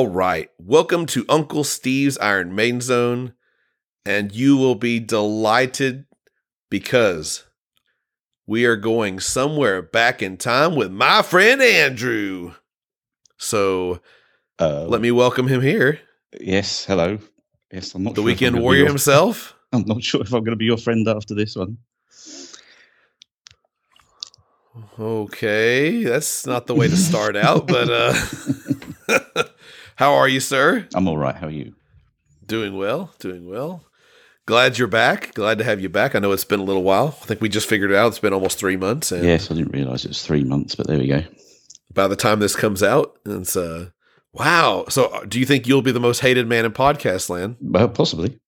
All right. Welcome to Uncle Steve's Iron Maiden Zone. And you will be delighted because we are going somewhere back in time with my friend Andrew. So Uh, let me welcome him here. Yes, hello. Yes, I'm not The sure weekend warrior your- himself. I'm not sure if I'm going to be your friend after this one. Okay. That's not the way to start out, but uh how are you, sir? I'm all right. How are you? Doing well, doing well. Glad you're back. Glad to have you back. I know it's been a little while. I think we just figured it out. It's been almost three months, and Yes, I didn't realise it was three months, but there we go. by the time this comes out, it's uh, wow. So, uh, do you think you'll be the most hated man in podcast land? Well, possibly.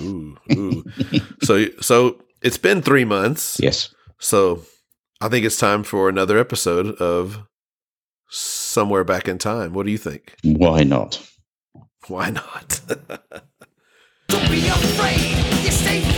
Ooh, ooh. so, so it's been three months. Yes. So, I think it's time for another episode of somewhere back in time. What do you think? Why not? Why not? Don't be afraid, you're safe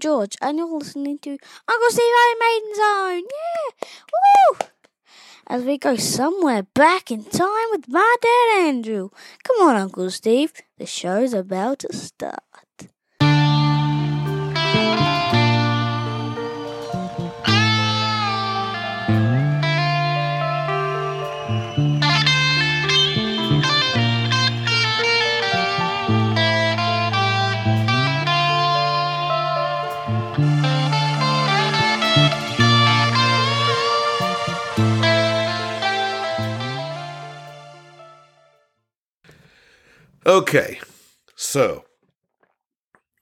George, and you're listening to Uncle Steve Iron Maiden Zone. Yeah, woo! As we go somewhere back in time with my dad Andrew. Come on, Uncle Steve, the show's about to start. Okay, so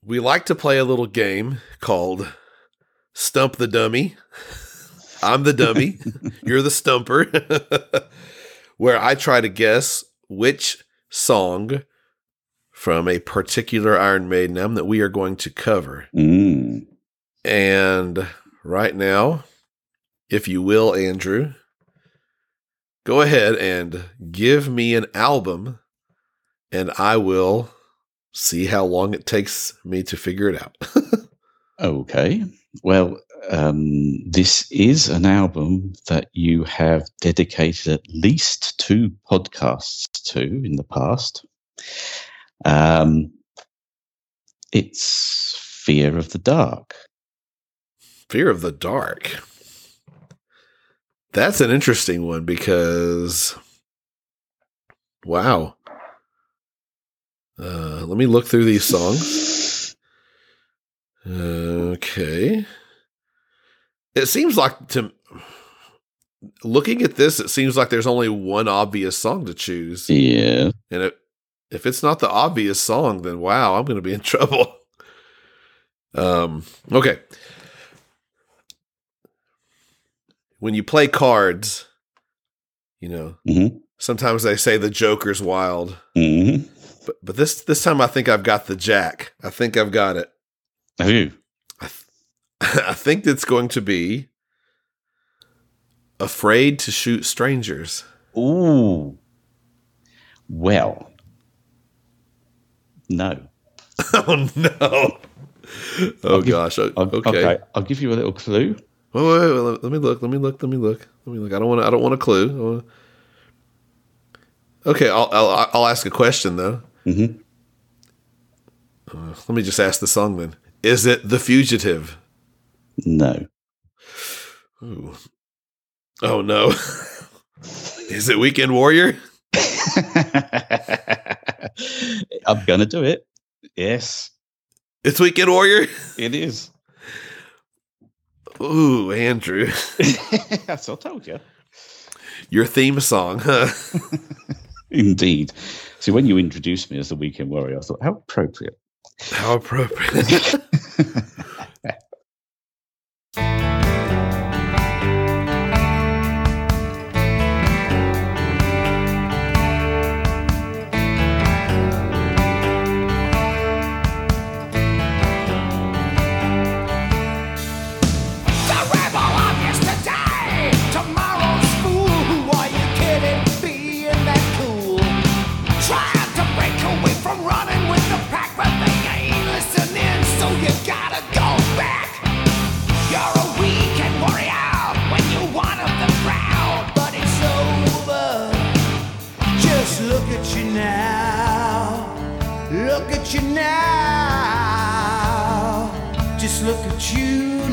we like to play a little game called Stump the Dummy. I'm the dummy, you're the stumper, where I try to guess which song from a particular Iron Maiden album that we are going to cover. Mm. And right now, if you will, Andrew, go ahead and give me an album, and I will see how long it takes me to figure it out. Okay. Well, um, this is an album that you have dedicated at least two podcasts to in the past. Um, it's Fear of the Dark. Fear of the Dark. That's an interesting one because, wow. Uh, let me look through these songs. Okay. It seems like to looking at this, it seems like there's only one obvious song to choose. Yeah. And it, if it's not the obvious song, then wow, I'm going to be in trouble. Um, okay. When you play cards, you know, Mhm. sometimes they say the Joker's wild, hmm but but this this time I think I've got the Jack. I think I've got it. Who? I, th- I think it's going to be afraid to shoot strangers. Ooh. Well. No. oh no! Oh give- gosh! I'll, okay. okay. I'll give you a little clue. Wait, wait, wait, let, let me look. Let me look. Let me look. Let me look. I don't want. I don't want a clue. Okay, I'll, I'll I'll ask a question though. Mhm. Uh, let me just ask the song then. Is it "The Fugitive"? No. Ooh. Oh no! Is it "Weekend Warrior"? I'm gonna do it. Yes, It's "Weekend Warrior." it is. Ooh, Andrew, I told you. your theme song. Huh? Indeed. See, when you introduced me as the weekend warrior, I thought, how appropriate. How appropriate.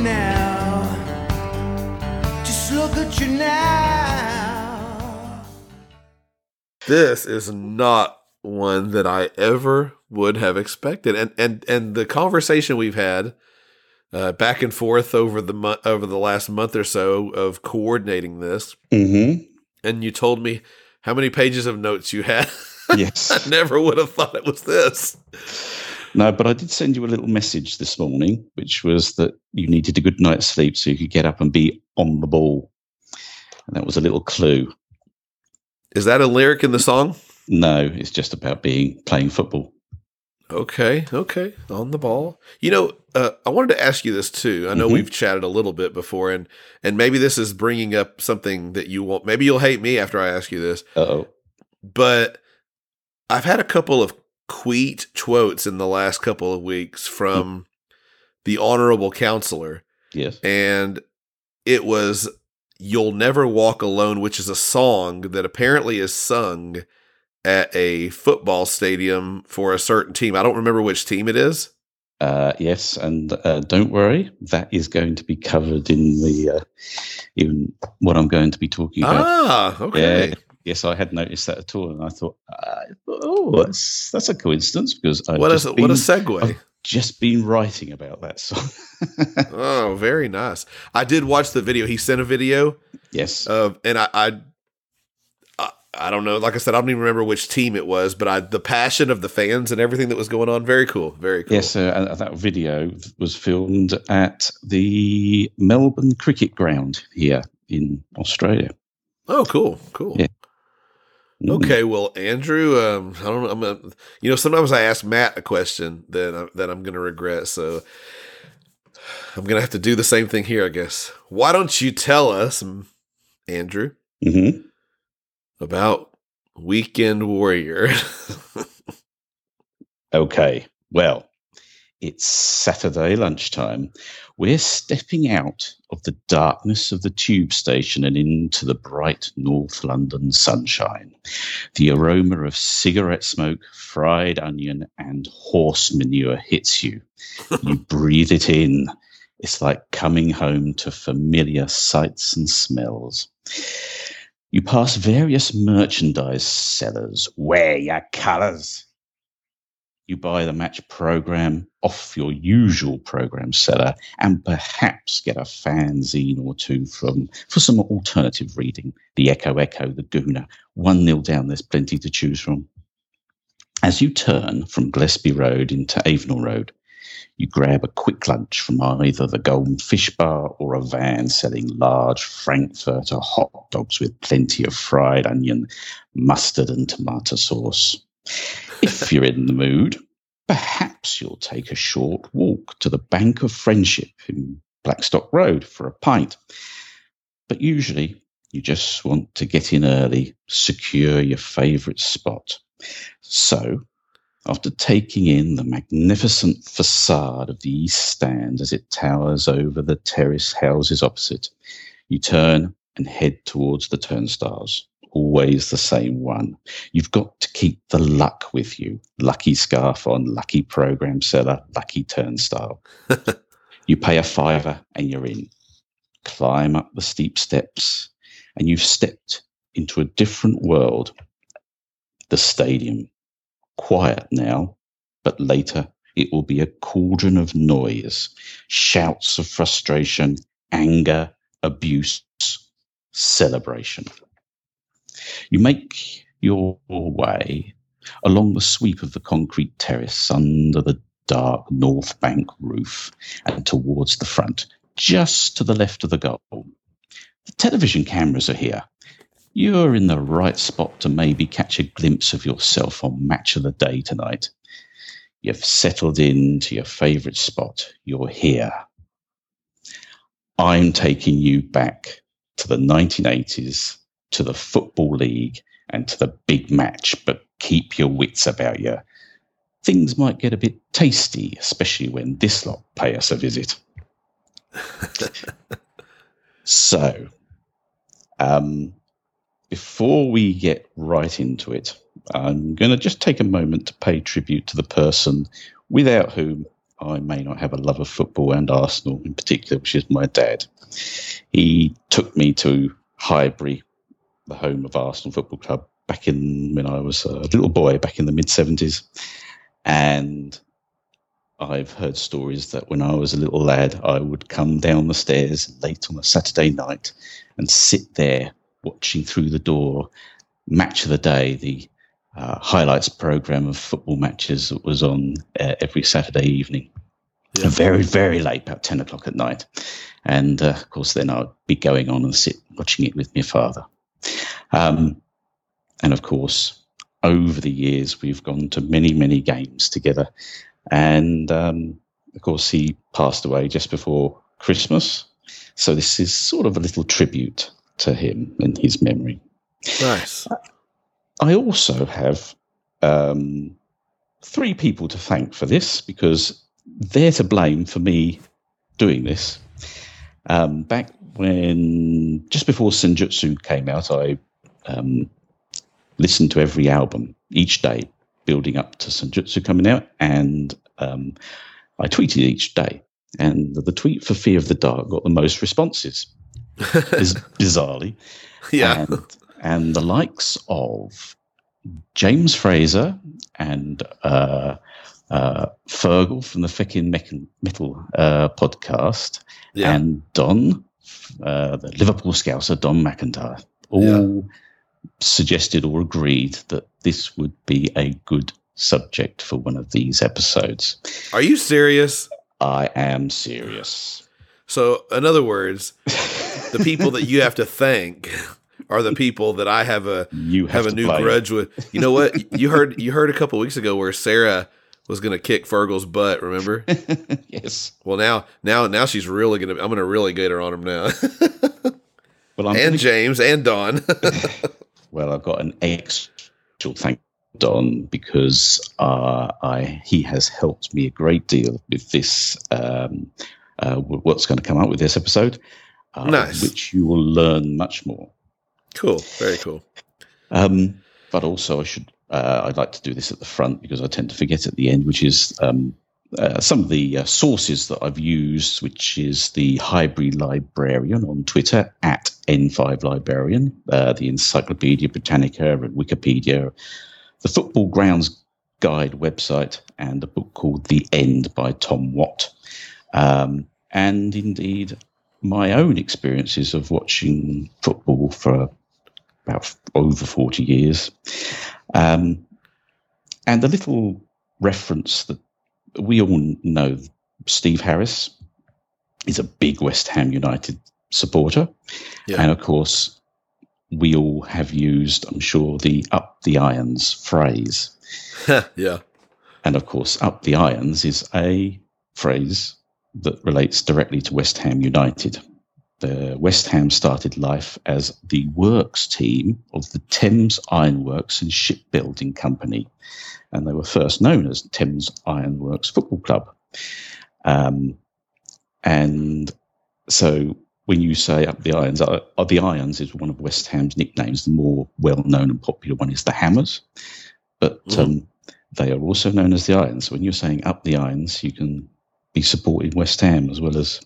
now. Just look at you now. this is not one that I ever would have expected, and and and the conversation we've had uh, back and forth over the mo- over the last month or so of coordinating this, Mm-hmm. and you told me how many pages of notes you had. Yes. I never would have thought it was this. No, but I did send you a little message this morning, which was that you needed a good night's sleep so you could get up and be on the ball. And that was a little clue. Is that a lyric in the song? No, it's just about being playing football. Okay, okay, on the ball. You know, uh, I wanted to ask you this too. I know Mhm. we've chatted a little bit before, and and maybe this is bringing up something that you want. Maybe you'll hate me after I ask you this, oh. but I've had a couple of tweet quotes in the last couple of weeks from the honorable counselor, Yes. and it was "You'll Never Walk Alone," which is a song that apparently is sung at a football stadium for a certain team. I don't remember which team it is. Uh, yes, and uh, don't worry, that is going to be covered in the uh, in what I'm going to be talking about. Ah, okay. Yeah. Yes, I had noticed that at all, and I thought, uh, oh, that's that's a coincidence because I've What just been, what a segue? I've just been writing about that song. oh, very nice. I did watch the video. He sent a video yes, of, and I, I, I, I don't know. Like I said, I don't even remember which team it was, but I, the passion of the fans and everything that was going on, very cool, very cool. yes, uh, and that video was filmed at the Melbourne Cricket Ground here in Australia. Oh, cool, cool. Yeah. Mm. Okay, well, Andrew, um, I don't know. I'm you know, sometimes I ask Matt a question that I, that I'm going to regret, so I'm going to have to do the same thing here, I guess. Why don't you tell us, Andrew, hmm about Weekend Warrior? Okay, well, it's Saturday lunchtime. We're stepping out of the darkness of the tube station and into the bright North London sunshine. The aroma of cigarette smoke, fried onion, and horse manure hits you. You breathe it in. It's like coming home to familiar sights and smells. You pass various merchandise sellers. Wear your colours you buy the match program off your usual program seller and perhaps get a fanzine or two from for some alternative reading. The Echo Echo, the Gooner, one nil down, there's plenty to choose from. As you turn from Gillespie Road into Avenell Road, you grab a quick lunch from either the Golden Fish Bar or a van selling large Frankfurter hot dogs with plenty of fried onion, mustard, and tomato sauce. If you're in the mood, perhaps you'll take a short walk to the Bank of Friendship in Blackstock Road for a pint. But usually, you just want to get in early, secure your favourite spot. So, after taking in the magnificent facade of the East Stand as it towers over the terrace houses opposite, you turn and head towards the turnstiles always the same one. You've got to keep the luck with you. Lucky scarf on, lucky program seller, lucky turnstile. you pay a fiver and you're in. Climb up the steep steps and you've stepped into a different world. The stadium. Quiet now, but later it will be a cauldron of noise, shouts of frustration, anger, abuse, celebration. You make your way along the sweep of the concrete terrace under the dark north bank roof and towards the front, just to the left of the goal. The television cameras are here. You're in the right spot to maybe catch a glimpse of yourself on Match of the Day tonight. You've settled into your favourite spot. You're here. I'm taking you back to the 1980s, to the Football League, and to the big match, but keep your wits about you. Things might get a bit tasty, especially when this lot pay us a visit. so, um, before we get right into it, I'm going to just take a moment to pay tribute to the person without whom I may not have a love of football and Arsenal in particular, which is my dad. He took me to Highbury, the home of Arsenal Football Club, back in when I was a little boy, back in the mid 70s. And I've heard stories that when I was a little lad, I would come down the stairs late on a Saturday night and sit there watching through the door match of the day, the uh, highlights program of football matches that was on uh, every Saturday evening. Yeah. Very, very late, about 10 o'clock at night. And uh, of course, then I'd be going on and sit watching it with my father. Um, and of course, over the years, we've gone to many, many games together. And um, of course, he passed away just before Christmas. So this is sort of a little tribute to him and his memory. Nice. I also have um, three people to thank for this because they're to blame for me doing this. Um, back when, just before Senjutsu came out, I um, listened to every album each day building up to Senjutsu coming out, and um, I tweeted each day. And the tweet for Fear of the Dark got the most responses, biz- bizarrely Yeah. and, and the likes of James Fraser and uh, uh, Fergal from the Feckin' Metal uh, podcast, Yeah. and Don, uh, the Liverpool Scouser, Don McIntyre, all suggested or agreed that this would be a good subject for one of these episodes. Are you serious? I am serious. So, in other words, the people that you have to thank are the people that I have a You have, have, a new play. grudge with. You know what? You heard you heard a couple weeks ago where Sarah was going to kick Fergal's butt. Remember? yes. Well, now now now she's really going to. I'm going to really get her on him now. Well, I'm and gonna James and Don. Well, I've got an extra thank Don because uh, I he has helped me a great deal with this. Um, uh, what's going to come out with this episode? Uh, Nice. Which you will learn much more. cool. Very cool. Um, but also, I should. Uh, I'd like to do this at the front because I tend to forget at the end, which is um, uh, some of the uh, sources that I've used, which is the Highbury Librarian on Twitter at N5 Librarian, uh, the Encyclopedia Britannica and Wikipedia, the Football Grounds Guide website, and a book called The End by Tom Watt. Um, and indeed, my own experiences of watching football for about over 40 years. Um, and a little reference that we all know Steve Harris is a big West Ham United supporter. Yeah. And of course, we all have used, I'm sure, the up the irons phrase. yeah. And of course, up the irons is a phrase that relates directly to West Ham United. The West Ham started life as the works team of the Thames Ironworks and Shipbuilding Company, and they were first known as Thames Ironworks Football Club. Um, and so when you say up the irons, uh, uh, the irons is one of West Ham's nicknames. The more well known and popular one is the Hammers, but Mhm. um, they are also known as the Irons. When you're saying up the irons, you can be supporting West Ham as well as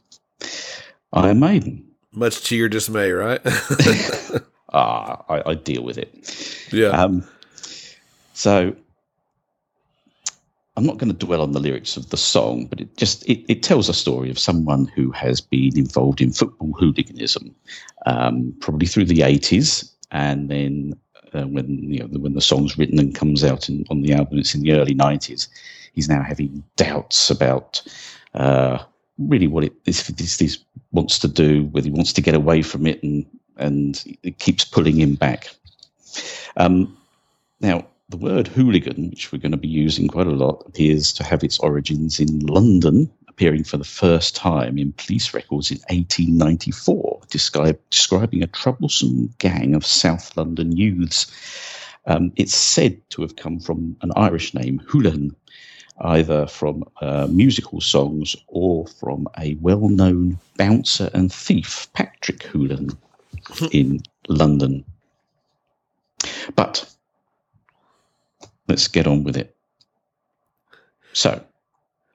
Iron Maiden. Much to your dismay, right? Ah, I, I deal with it. yeah. Um, so I'm not going to dwell on the lyrics of the song, but it just it, it tells a story of someone who has been involved in football hooliganism, um, probably through the 80s, and then uh, when you know when the song's written and comes out in, on the album, it's in the early 90s. He's now having doubts about uh, really what it this, this this wants to do, whether he wants to get away from it, and and it keeps pulling him back. Um, now, the word hooligan, which we're going to be using quite a lot, appears to have its origins in London, appearing for the first time in police records in 1894, describe, describing a troublesome gang of South London youths. Um, it's said to have come from an Irish name, Houlihan, either from uh, musical songs or from a well known bouncer and thief, Patrick Houlihan, in London. But let's get on with it. So,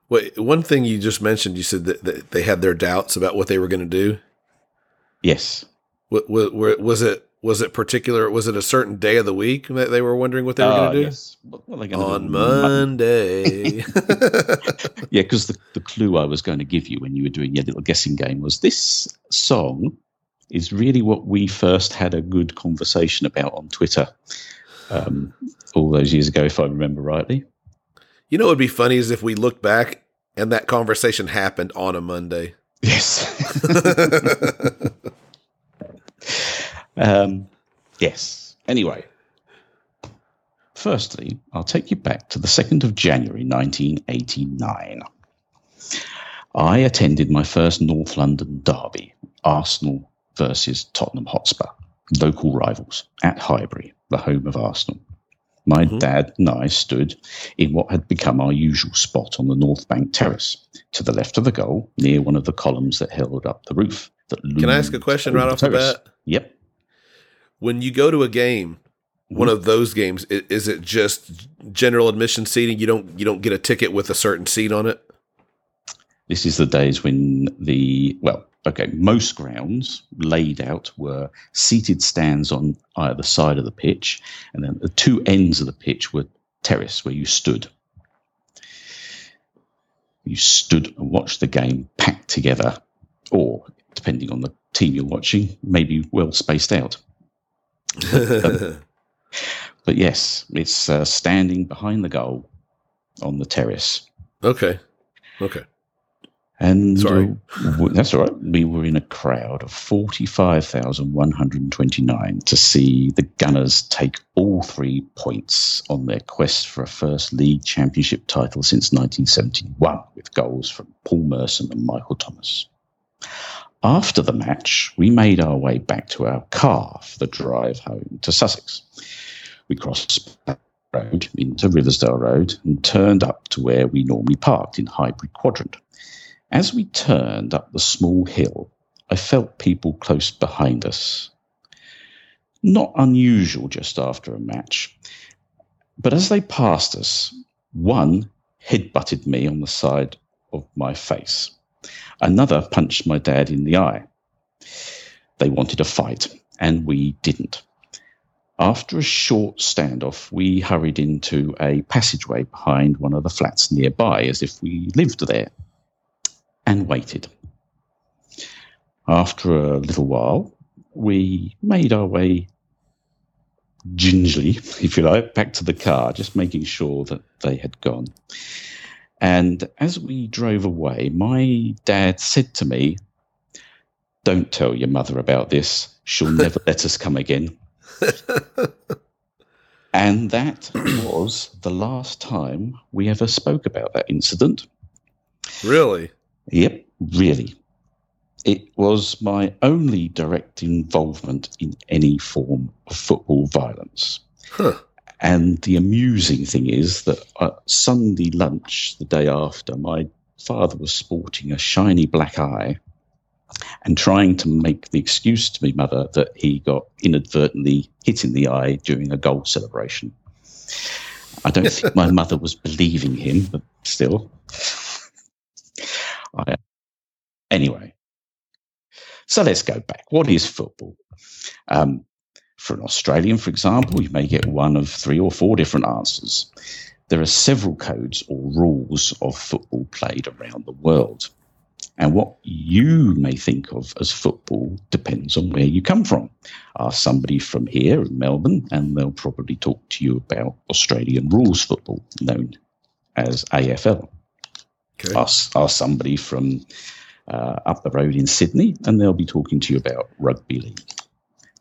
Wait, one thing you just mentioned, you said that, that they had their doubts about what they were going to do. yes, What, what, were- was it? Was it particular? Was it a certain day of the week that they were wondering what they were Ah, going to do? yes. What, what are they gonna On? Monday. Yeah, because the, the clue I was going to give you when you were doing your little guessing game was this song is really what we first had a good conversation about on Twitter um, all those years ago, if I remember rightly. you know it would be funny is if we looked back and that conversation happened on a Monday. Yes. um, yes. Anyway, firstly, I'll take you back to the 2nd of January 1989. I attended my first North London derby, Arsenal versus Tottenham Hotspur, local rivals, at Highbury, the home of Arsenal. My Mhm. dad and I stood in what had become our usual spot on the North Bank terrace, to the left of the goal, near one of the columns that held up the roof. That Can I ask a question right off the bat? Yep. When you go to a game, one Mm-hmm. of those games, is it just general admission seating? You don't you don't get a ticket with a certain seat on it. This is the days when the, well, okay, most grounds laid out were seated stands on either side of the pitch, and then the two ends of the pitch were terrace where you stood. You stood and watched the game packed together, or depending on the team you're watching, maybe well spaced out. But yes, it's uh, standing behind the goal on the terrace. okay, okay. And Sorry. uh, that's all right. We were in a crowd of 45,129 to see the Gunners take all three points on their quest for a first league championship title since 1971, with goals from Paul Merson and Michael Thomas. After the match, we made our way back to our car for the drive home to Sussex. We crossed Road into Riversdale Road and turned up to where we normally parked in Highbury Quadrant. As we turned up the small hill, I felt people close behind us. Not unusual just after a match, but as they passed us, one headbutted me on the side of my face. Another punched my dad in the eye. They wanted a fight, and we didn't. After a short standoff, we hurried into a passageway behind one of the flats nearby as if we lived there and waited. After a little while, we made our way gingerly, if you like, back to the car, just making sure that they had gone. And as we drove away, my dad said to me, Don't tell your mother about this. She'll never let us come again. And that was the last time we ever spoke about that incident. Really? Yep, really. It was my only direct involvement in any form of football violence. Huh. And the amusing thing is that at Sunday lunch, the day after, my father was sporting a shiny black eye and trying to make the excuse to me, mother that he got inadvertently hit in the eye during a goal celebration. I don't think my mother was believing him, but still. I, anyway, so let's go back. What is football? Um, for an Australian, for example, you may get one of three or four different answers. There are several codes or rules of football played around the world. And what you may think of as football depends on where you come from. Ask somebody from here in Melbourne, and they'll probably talk to you about Australian rules football, known as AFL. Okay. Ask, ask somebody from uh, up the road in Sydney, and they'll be talking to you about rugby league.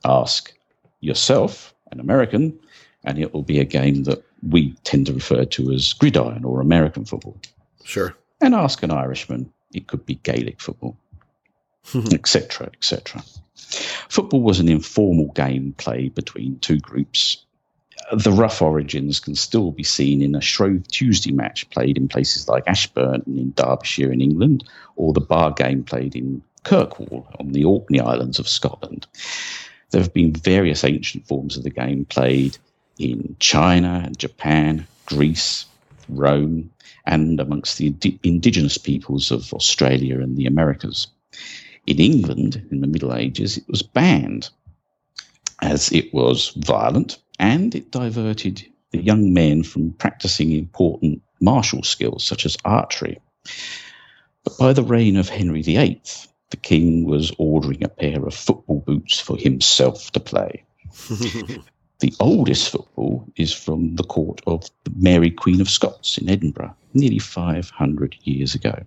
Ask yourself, an American, and it will be a game that we tend to refer to as gridiron or American football. Sure. And ask an Irishman, it could be Gaelic football, etc., etc. Football was an informal game played between two groups. The rough origins can still be seen in a Shrove Tuesday match played in places like Ashbourne in Derbyshire in England, or the bar game played in Kirkwall on the Orkney Islands of Scotland. There have been various ancient forms of the game played in China, Japan, Greece, Rome, and amongst the indi- indigenous peoples of Australia and the Americas. In England, in the Middle Ages, it was banned as it was violent and it diverted the young men from practicing important martial skills such as archery. But by the reign of Henry VIII, the king was ordering a pair of football boots for himself to play. The oldest football is from the court of Mary Queen of Scots in Edinburgh, nearly 500 years ago.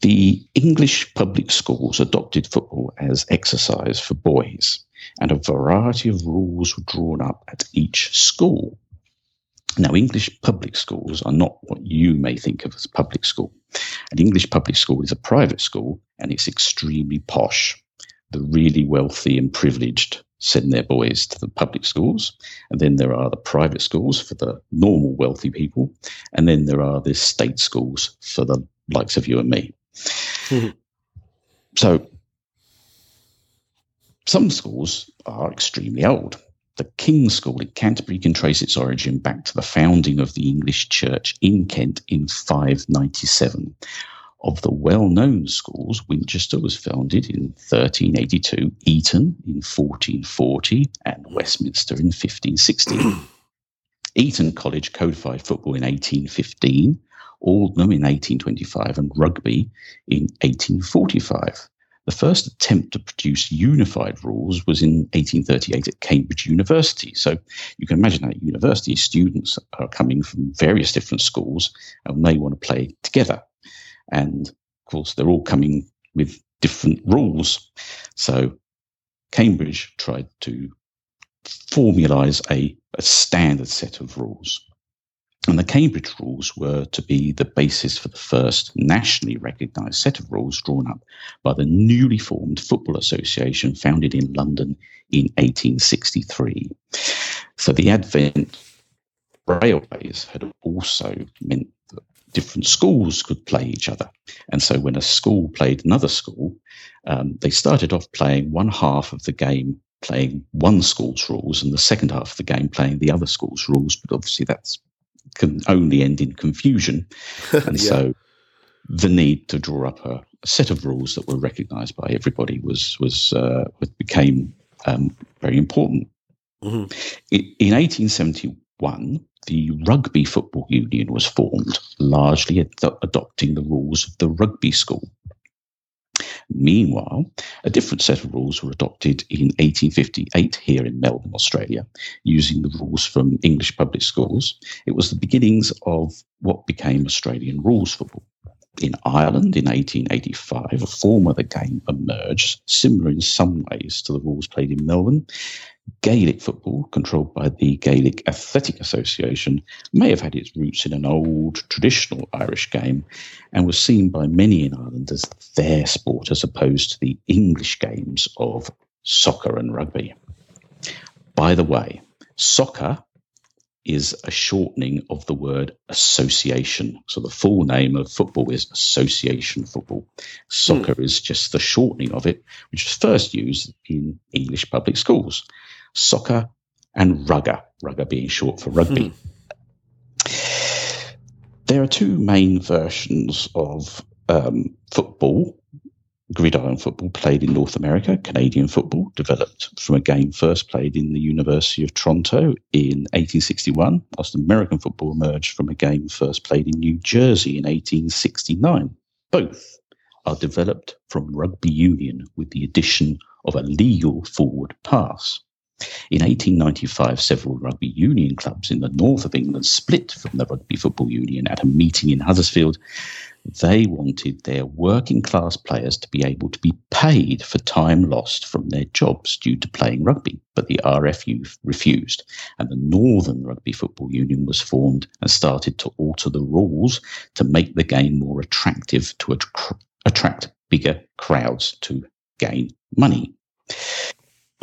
The English public schools adopted football as exercise for boys, and a variety of rules were drawn up at each school. Now, English public schools are not what you may think of as public school. An English public school is a private school and it's extremely posh. The really wealthy and privileged send their boys to the public schools. And then there are the private schools for the normal wealthy people. And then there are the state schools for the likes of you and me. Hmm. so some schools are extremely old. The King's School in Canterbury can trace its origin back to the founding of the English Church in Kent in 597. Of the well known schools, Winchester was founded in 1382, Eton in 1440, and Westminster in 1560. Eton College codified football in 1815, Aldenham in 1825, and rugby in 1845. The first attempt to produce unified rules was in 1838 at Cambridge University. So you can imagine that at university, students are coming from various different schools and they want to play together. And of course, they're all coming with different rules. So Cambridge tried to formalize a, a standard set of rules. And the Cambridge rules were to be the basis for the first nationally recognised set of rules drawn up by the newly formed Football Association founded in London in 1863. So the advent of railways had also meant that different schools could play each other. And so when a school played another school, um, they started off playing one half of the game playing one school's rules and the second half of the game playing the other school's rules. But obviously that's can only end in confusion. And Yeah. so the need to draw up a, a set of rules that were recognised by everybody was was uh, became um, very important. Mhm. I- In 1871, the Rugby Football Union was formed, largely ad- adopting the rules of the rugby school. Meanwhile, a different set of rules were adopted in 1858 here in Melbourne, Australia, using the rules from English public schools. It was the beginnings of what became Australian rules football. In Ireland in 1885, a form of the game emerged, similar in some ways to the rules played in Melbourne. Gaelic football, controlled by the Gaelic Athletic Association, may have had its roots in an old traditional Irish game and was seen by many in Ireland as their sport as opposed to the English games of soccer and rugby. By the way, soccer is a shortening of the word association. So the full name of football is association football. Soccer hmm. is just the shortening of it, which was first used in English public schools. Soccer and rugger, rugger being short for rugby. There are two main versions of um, football gridiron football played in North America, Canadian football developed from a game first played in the University of Toronto in 1861, whilst American football emerged from a game first played in New Jersey in 1869. Both are developed from rugby union with the addition of a legal forward pass. In 1895, several rugby union clubs in the north of England split from the Rugby Football Union at a meeting in Huddersfield. They wanted their working class players to be able to be paid for time lost from their jobs due to playing rugby, but the RFU refused, and the Northern Rugby Football Union was formed and started to alter the rules to make the game more attractive to attra- attract bigger crowds to gain money.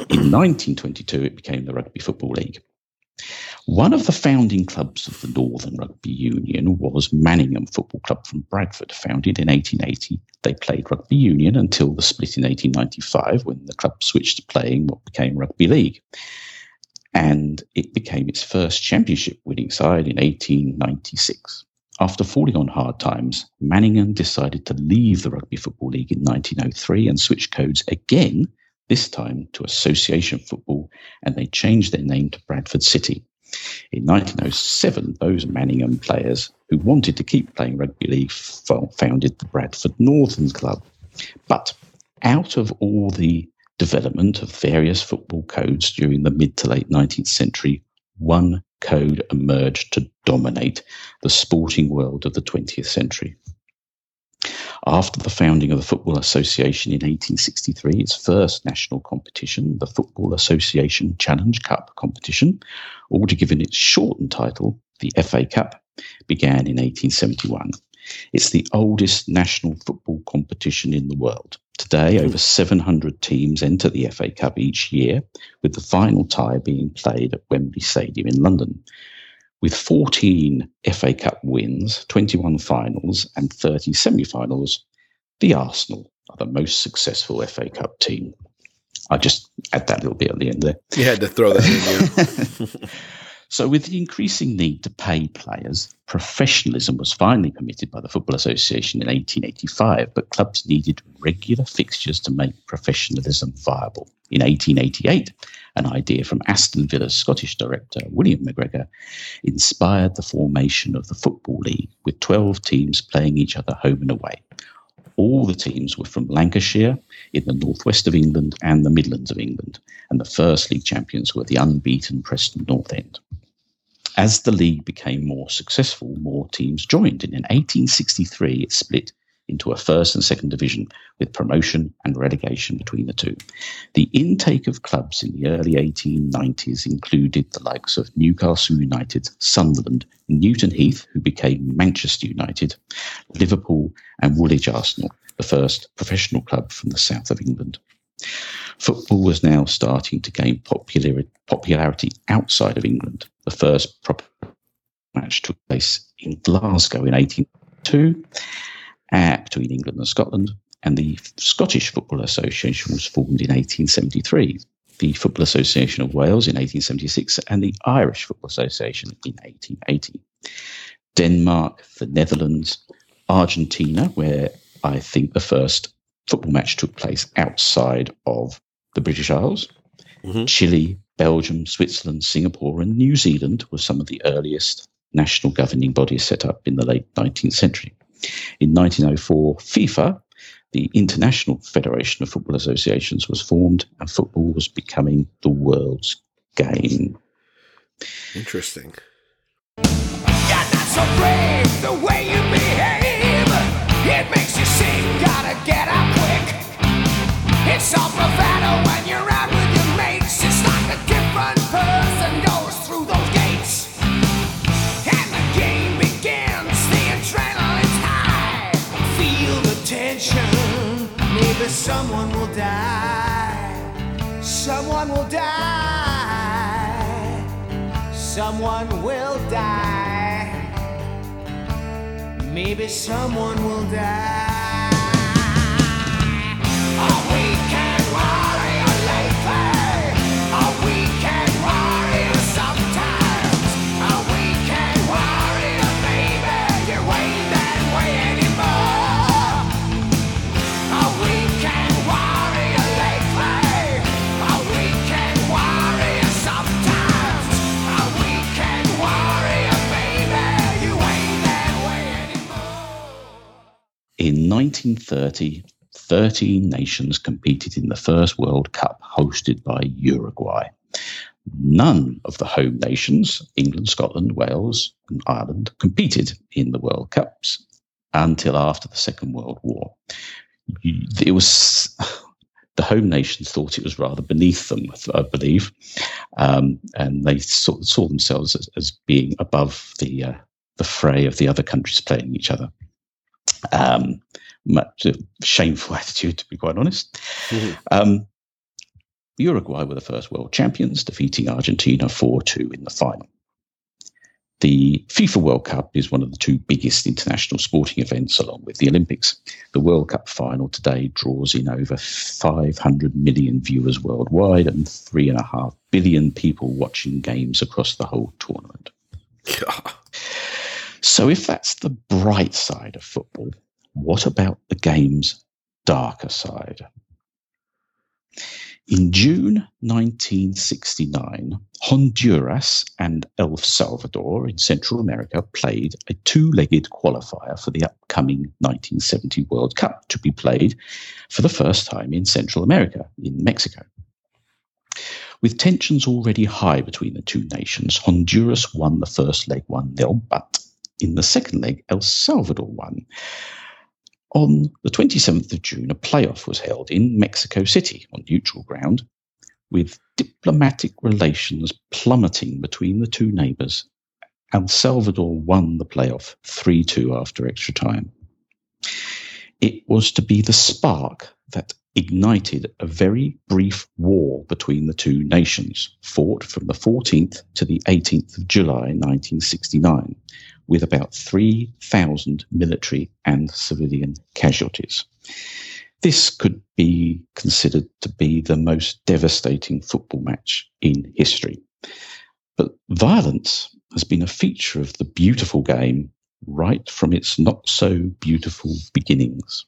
In 1922, it became the Rugby Football League. One of the founding clubs of the Northern Rugby Union was Manningham Football Club from Bradford. Founded in 1880, they played rugby union until the split in 1895 when the club switched to playing what became Rugby League. And it became its first championship winning side in 1896. After falling on hard times, Manningham decided to leave the Rugby Football League in 1903 and switch codes again this time to association football, and they changed their name to Bradford City. In 1907, those Manningham players who wanted to keep playing rugby league founded the Bradford Northern Club. But out of all the development of various football codes during the mid to late 19th century, one code emerged to dominate the sporting world of the 20th century. After the founding of the Football Association in 1863, its first national competition, the Football Association Challenge Cup competition, or to give it its shortened title, the FA Cup, began in 1871. It's the oldest national football competition in the world. Today, over 700 teams enter the FA Cup each year, with the final tie being played at Wembley Stadium in London. With 14 FA Cup wins, 21 finals, and 30 semi finals, the Arsenal are the most successful FA Cup team. I just add that little bit at the end there. You had to throw that in there. So, with the increasing need to pay players, professionalism was finally permitted by the Football Association in 1885, but clubs needed regular fixtures to make professionalism viable. In 1888, an idea from Aston Villa's Scottish director, William McGregor, inspired the formation of the Football League, with 12 teams playing each other home and away. All the teams were from Lancashire in the northwest of England and the Midlands of England, and the first league champions were the unbeaten Preston North End. As the league became more successful, more teams joined, and in 1863 it split into a first and second division with promotion and relegation between the two. The intake of clubs in the early 1890s included the likes of Newcastle United, Sunderland, Newton Heath, who became Manchester United, Liverpool, and Woolwich Arsenal, the first professional club from the south of England. Football was now starting to gain popular, popularity outside of England. The first proper match took place in Glasgow in 1802 uh, between England and Scotland, and the Scottish Football Association was formed in 1873. The Football Association of Wales in 1876 and the Irish Football Association in 1880. Denmark, the Netherlands, Argentina, where I think the first football match took place outside of the British Isles. Mhm. Chile, Belgium, Switzerland, Singapore, and New Zealand were some of the earliest national governing bodies set up in the late 19th century. In 1904, FIFA, the International Federation of Football Associations, was formed, and football was becoming the world's game. Interesting. You're not so brave the way you behave. It makes you sing, gotta get up quick. It's all bravado when maybe someone will die. Someone will die. Someone will die. Maybe someone will die. In 1930, 13 nations competed in the first World Cup hosted by Uruguay. None of the home nations, England, Scotland, Wales, and Ireland, competed in the World Cups until after the Second World War. It was the home nations thought it was rather beneath them, I believe, um, and they saw, saw themselves as, as being above the uh, the fray of the other countries playing each other. Um, much a shameful attitude, to be quite honest. Mhm. Um, Uruguay were the first world champions, defeating Argentina 4 2 in the final. The FIFA World Cup is one of the two biggest international sporting events, along with the Olympics. The World Cup final today draws in over 500 million viewers worldwide and 3.5 billion people watching games across the whole tournament. God. So, if that's the bright side of football, what about the game's darker side? In June 1969, Honduras and El Salvador in Central America played a two legged qualifier for the upcoming 1970 World Cup to be played for the first time in Central America, in Mexico. With tensions already high between the two nations, Honduras won the first leg 1 0, but in the second leg, El Salvador won. On the 27th of June, a playoff was held in Mexico City on neutral ground, with diplomatic relations plummeting between the two neighbours. El Salvador won the playoff 3 2 after extra time. It was to be the spark that ignited a very brief war between the two nations, fought from the 14th to the 18th of July 1969, with about 3,000 military and civilian casualties. This could be considered to be the most devastating football match in history. But violence has been a feature of the beautiful game right from its not so beautiful beginnings.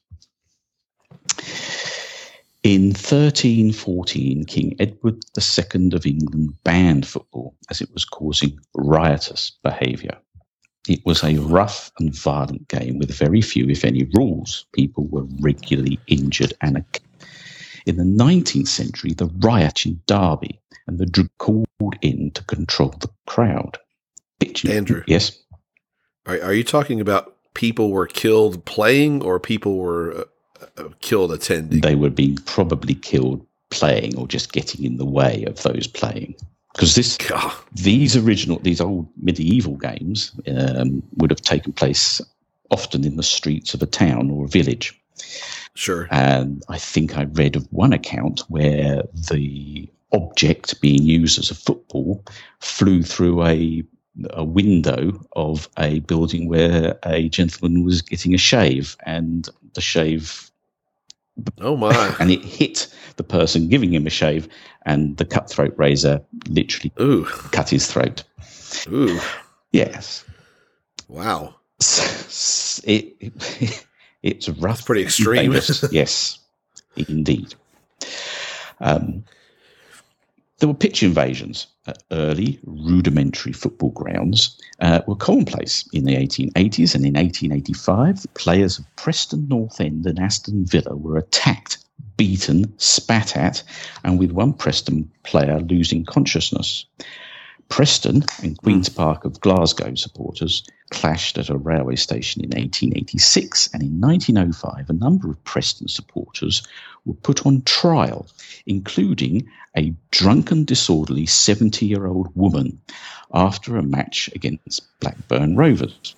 In 1314, King Edward II of England banned football as it was causing riotous behaviour. It was a rough and violent game with very few, if any, rules. People were regularly injured and in the 19th century, the riot in Derby and the Drew called in to control the crowd. Pitching- Andrew. Yes. Are, are you talking about people were killed playing or people were uh, uh, killed attending? they were being probably killed playing or just getting in the way of those playing. Because this, God. these original, these old medieval games um, would have taken place often in the streets of a town or a village. Sure. And I think I read of one account where the object being used as a football flew through a a window of a building where a gentleman was getting a shave, and the shave Oh my. and it hit the person giving him a shave, and the cutthroat razor literally Ooh. cut his throat. Ooh. Yes, Wow. it, it it's rough. Pretty extreme. yes, indeed. Um, there were pitch invasions at early rudimentary football grounds uh, were commonplace in the 1880s and in 1885 the players of preston north end and aston villa were attacked beaten spat at and with one preston player losing consciousness preston and hmm. queen's park of glasgow supporters clashed at a railway station in 1886 and in 1905 a number of preston supporters were put on trial including a drunken, disorderly 70 year old woman after a match against Blackburn Rovers.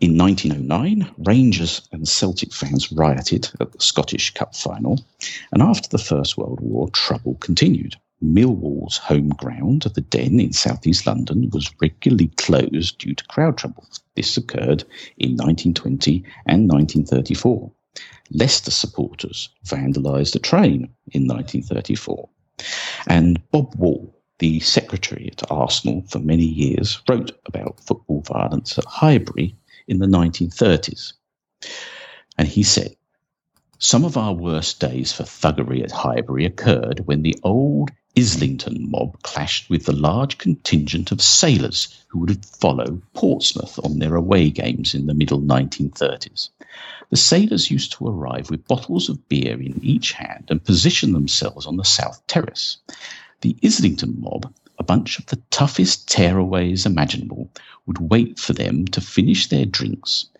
In 1909, Rangers and Celtic fans rioted at the Scottish Cup final, and after the First World War, trouble continued. Millwall's home ground, the Den in southeast London, was regularly closed due to crowd trouble. This occurred in 1920 and 1934. Leicester supporters vandalised a train in 1934. And Bob Wall, the secretary at Arsenal for many years, wrote about football violence at Highbury in the 1930s. And he said, Some of our worst days for thuggery at Highbury occurred when the old Islington mob clashed with the large contingent of sailors who would follow Portsmouth on their away games in the middle 1930s. The sailors used to arrive with bottles of beer in each hand and position themselves on the south terrace. The Islington mob, a bunch of the toughest tearaways imaginable, would wait for them to finish their drinks.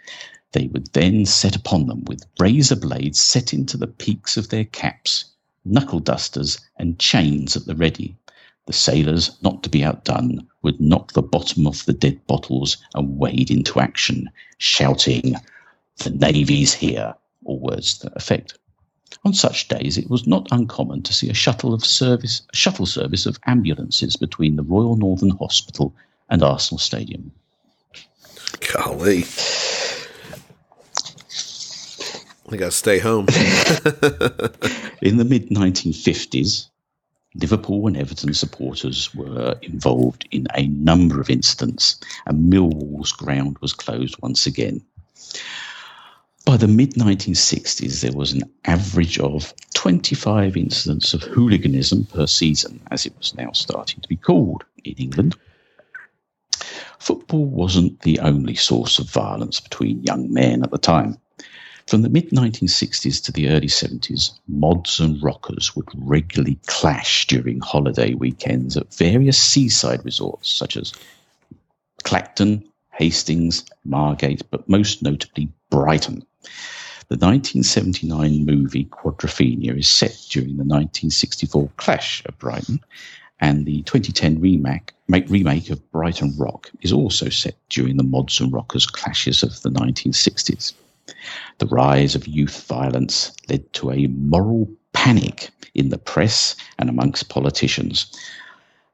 They would then set upon them with razor blades set into the peaks of their caps, knuckle dusters, and chains at the ready. The sailors, not to be outdone, would knock the bottom off the dead bottles and wade into action, shouting, The Navy's here, or words to that effect. On such days, it was not uncommon to see a shuttle of service, a shuttle service of ambulances between the Royal Northern Hospital and Arsenal Stadium. Golly. I gotta stay home. In the mid 1950s, Liverpool and Everton supporters were involved in a number of incidents, and Millwall's ground was closed once again. By the mid 1960s, there was an average of 25 incidents of hooliganism per season, as it was now starting to be called in England. Football wasn't the only source of violence between young men at the time. From the mid 1960s to the early 70s, mods and rockers would regularly clash during holiday weekends at various seaside resorts such as Clacton, Hastings, Margate, but most notably Brighton. The 1979 movie Quadrophenia is set during the 1964 clash at Brighton, and the 2010 remake, make, remake of Brighton Rock is also set during the mods and rockers clashes of the 1960s. The rise of youth violence led to a moral panic in the press and amongst politicians.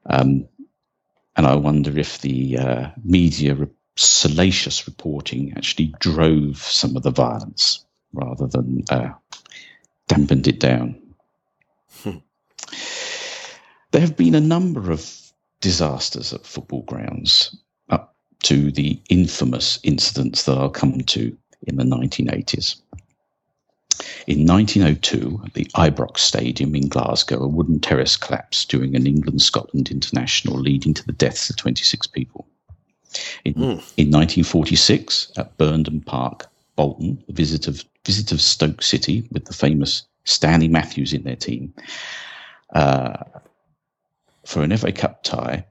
Um, and I wonder if the uh, media re- salacious reporting actually drove some of the violence rather than uh, dampened it down. There have been a number of disasters at football grounds up to the infamous incidents that I'll come to in the 1980s. In 1902, at the Ibrox Stadium in Glasgow, a wooden terrace collapsed during an England Scotland international, leading to the deaths of 26 people. In, in 1946, at Burnden Park, Bolton, a visit of, visit of Stoke City with the famous Stanley Matthews in their team, uh, for an FA Cup tie,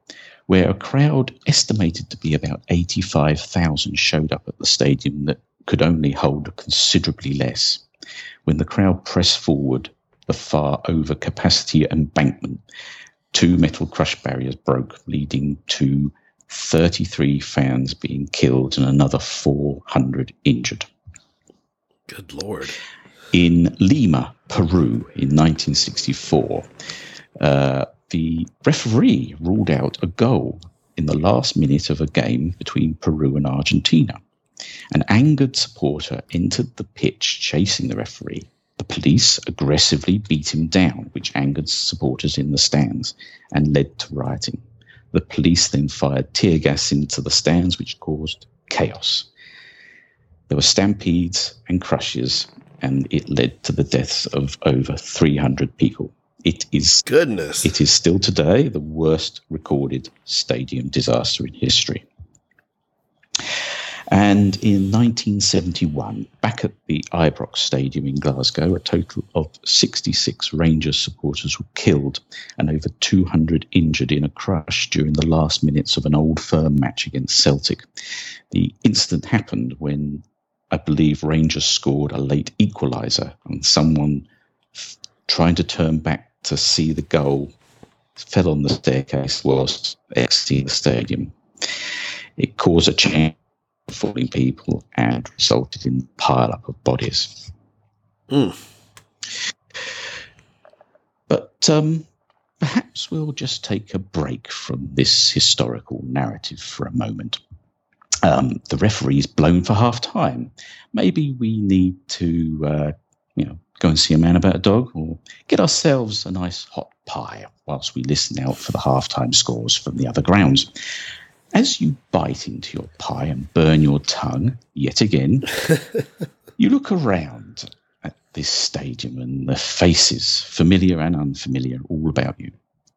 where a crowd estimated to be about 85,000 showed up at the stadium that could only hold considerably less. When the crowd pressed forward the far over capacity embankment, two metal crush barriers broke, leading to 33 fans being killed and another 400 injured. Good lord. In Lima, Peru, in 1964, uh, the referee ruled out a goal in the last minute of a game between Peru and Argentina. An angered supporter entered the pitch chasing the referee. The police aggressively beat him down, which angered supporters in the stands and led to rioting. The police then fired tear gas into the stands, which caused chaos. There were stampedes and crushes, and it led to the deaths of over 300 people. It is Goodness. it is still today the worst recorded stadium disaster in history. And in 1971, back at the Ibrox Stadium in Glasgow, a total of 66 Rangers supporters were killed and over 200 injured in a crush during the last minutes of an old firm match against Celtic. The incident happened when I believe Rangers scored a late equaliser and someone trying to turn back to see the goal fell on the staircase whilst exiting the stadium. It caused a chain of falling people and resulted in a pile up of bodies. Mm. But um, perhaps we'll just take a break from this historical narrative for a moment. Um, the referee's blown for half time. Maybe we need to, uh, you know, go and see a man about a dog or get ourselves a nice hot pie whilst we listen out for the halftime scores from the other grounds. As you bite into your pie and burn your tongue yet again, you look around at this stadium and the faces, familiar and unfamiliar, all about you.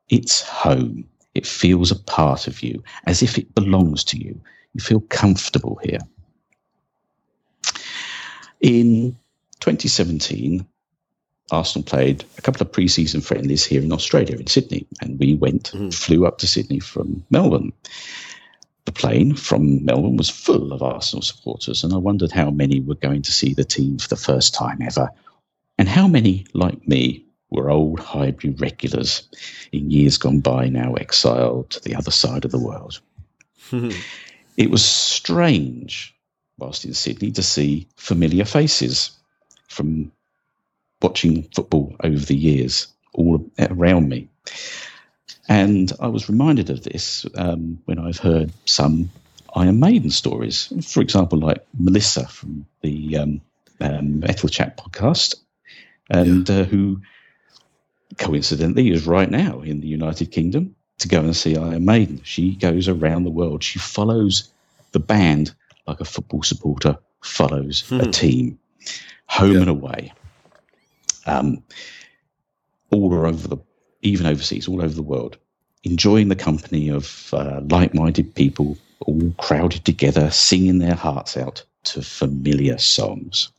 It's home. It feels a part of you, as if it belongs to you. You feel comfortable here. In 2017, Arsenal played a couple of pre-season friendlies here in Australia, in Sydney, and we went, Mhm. flew up to Sydney from Melbourne. The plane from Melbourne was full of Arsenal supporters, and I wondered how many were going to see the team for the first time ever, and how many, like me, were old Highbury regulars in years gone by, now exiled to the other side of the world. It was strange, whilst in Sydney, to see familiar faces from watching football over the years all around me. And I was reminded of this um, when I've heard some Iron Maiden stories. For example, like Melissa from the um, um, Metal Chat podcast, and uh, who coincidentally is right now in the United Kingdom to go and see Iron Maiden. She goes around the world. She follows the band like a football supporter follows a Hmm. team, home Yeah. and away. Um, all over the, even overseas, all over the world, enjoying the company of uh, like-minded people, all crowded together, singing their hearts out to familiar songs.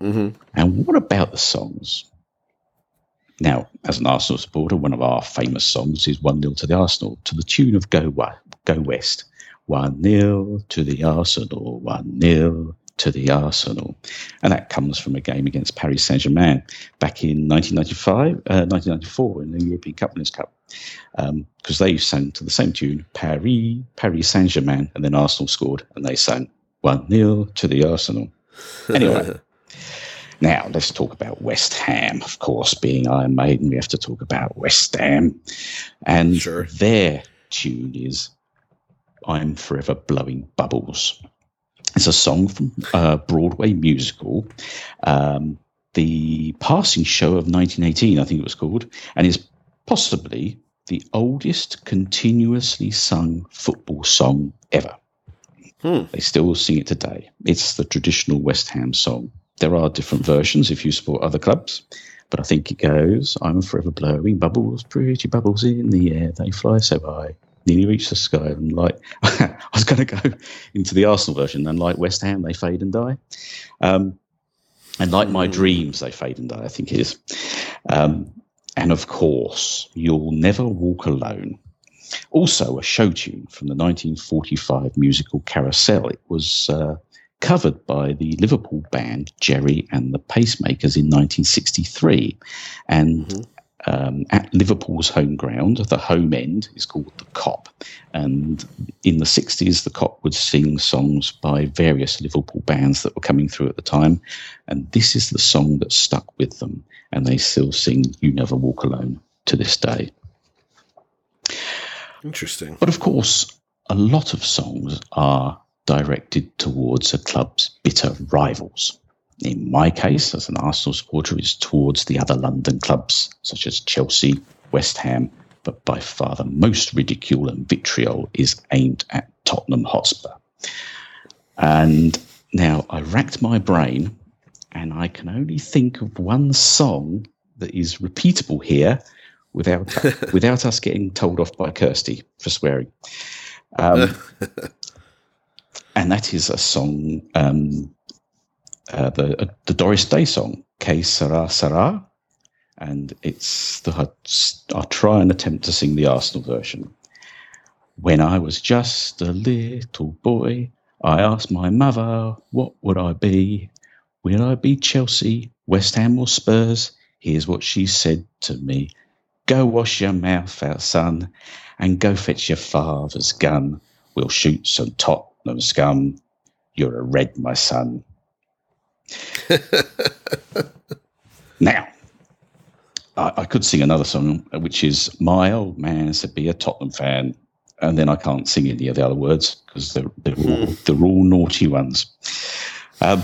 hmm And what about the songs? Now, as an Arsenal supporter, one of our famous songs is 1 0 to the Arsenal to the tune of Go, Go West. 1 0 to the Arsenal, 1 0 to the Arsenal. And that comes from a game against Paris Saint Germain back in 1995, uh, 1994 in the European Cup Winners' Cup. Because they sang to the same tune, Paris, Paris Saint Germain, and then Arsenal scored and they sang 1 0 to the Arsenal. Anyway. Now, let's talk about West Ham. Of course, being Iron Maiden, we have to talk about West Ham. And Sure. their tune is I'm Forever Blowing Bubbles. It's a song from a Broadway musical, um, The Passing Show of 1918, I think it was called, and is possibly the oldest continuously sung football song ever. Hmm. They still sing it today. It's the traditional West Ham song. There are different versions if you support other clubs, but I think it goes I'm forever blowing bubbles, pretty bubbles in the air, they fly so high, nearly reach the sky. And like, I was going to go into the Arsenal version, and like West Ham, they fade and die. Um, and like my Hmm. dreams, they fade and die, I think it is. Um, and of course, You'll Never Walk Alone. Also, a show tune from the 1945 musical Carousel. It was uh, covered by the Liverpool band Gerry and the Pacemakers in 1963. And Mhm. Um, at Liverpool's home ground, the home end is called the Kop. And in the 60s, the Kop would sing songs by various Liverpool bands that were coming through at the time. And this is the song that stuck with them. And they still sing You Never Walk Alone to this day. Interesting. But of course, a lot of songs are directed towards a club's bitter rivals. In my case, as an Arsenal supporter, it's towards the other London clubs such as Chelsea, West Ham, but by far the most ridicule and vitriol is aimed at Tottenham Hotspur. And now I racked my brain and I can only think of one song that is repeatable here without without us getting told off by Kirsty for swearing. Um, and that is a song, um, uh, the uh, the Doris Day song, "Que Sera Sera," and it's the I- try and attempt to sing the Arsenal version. When I was just a little boy, I asked my mother, "What would I be? Will I be Chelsea, West Ham, or Spurs?" Here's what she said to me: "Go wash your mouth out, son, and go fetch your father's gun. We'll shoot some Tottenham scum. You're a red, my son." Now, I, I could sing another song, which is "My old man said be a Tottenham fan," and then I can't sing any of the other words because they're they're all, they're all naughty ones. Um,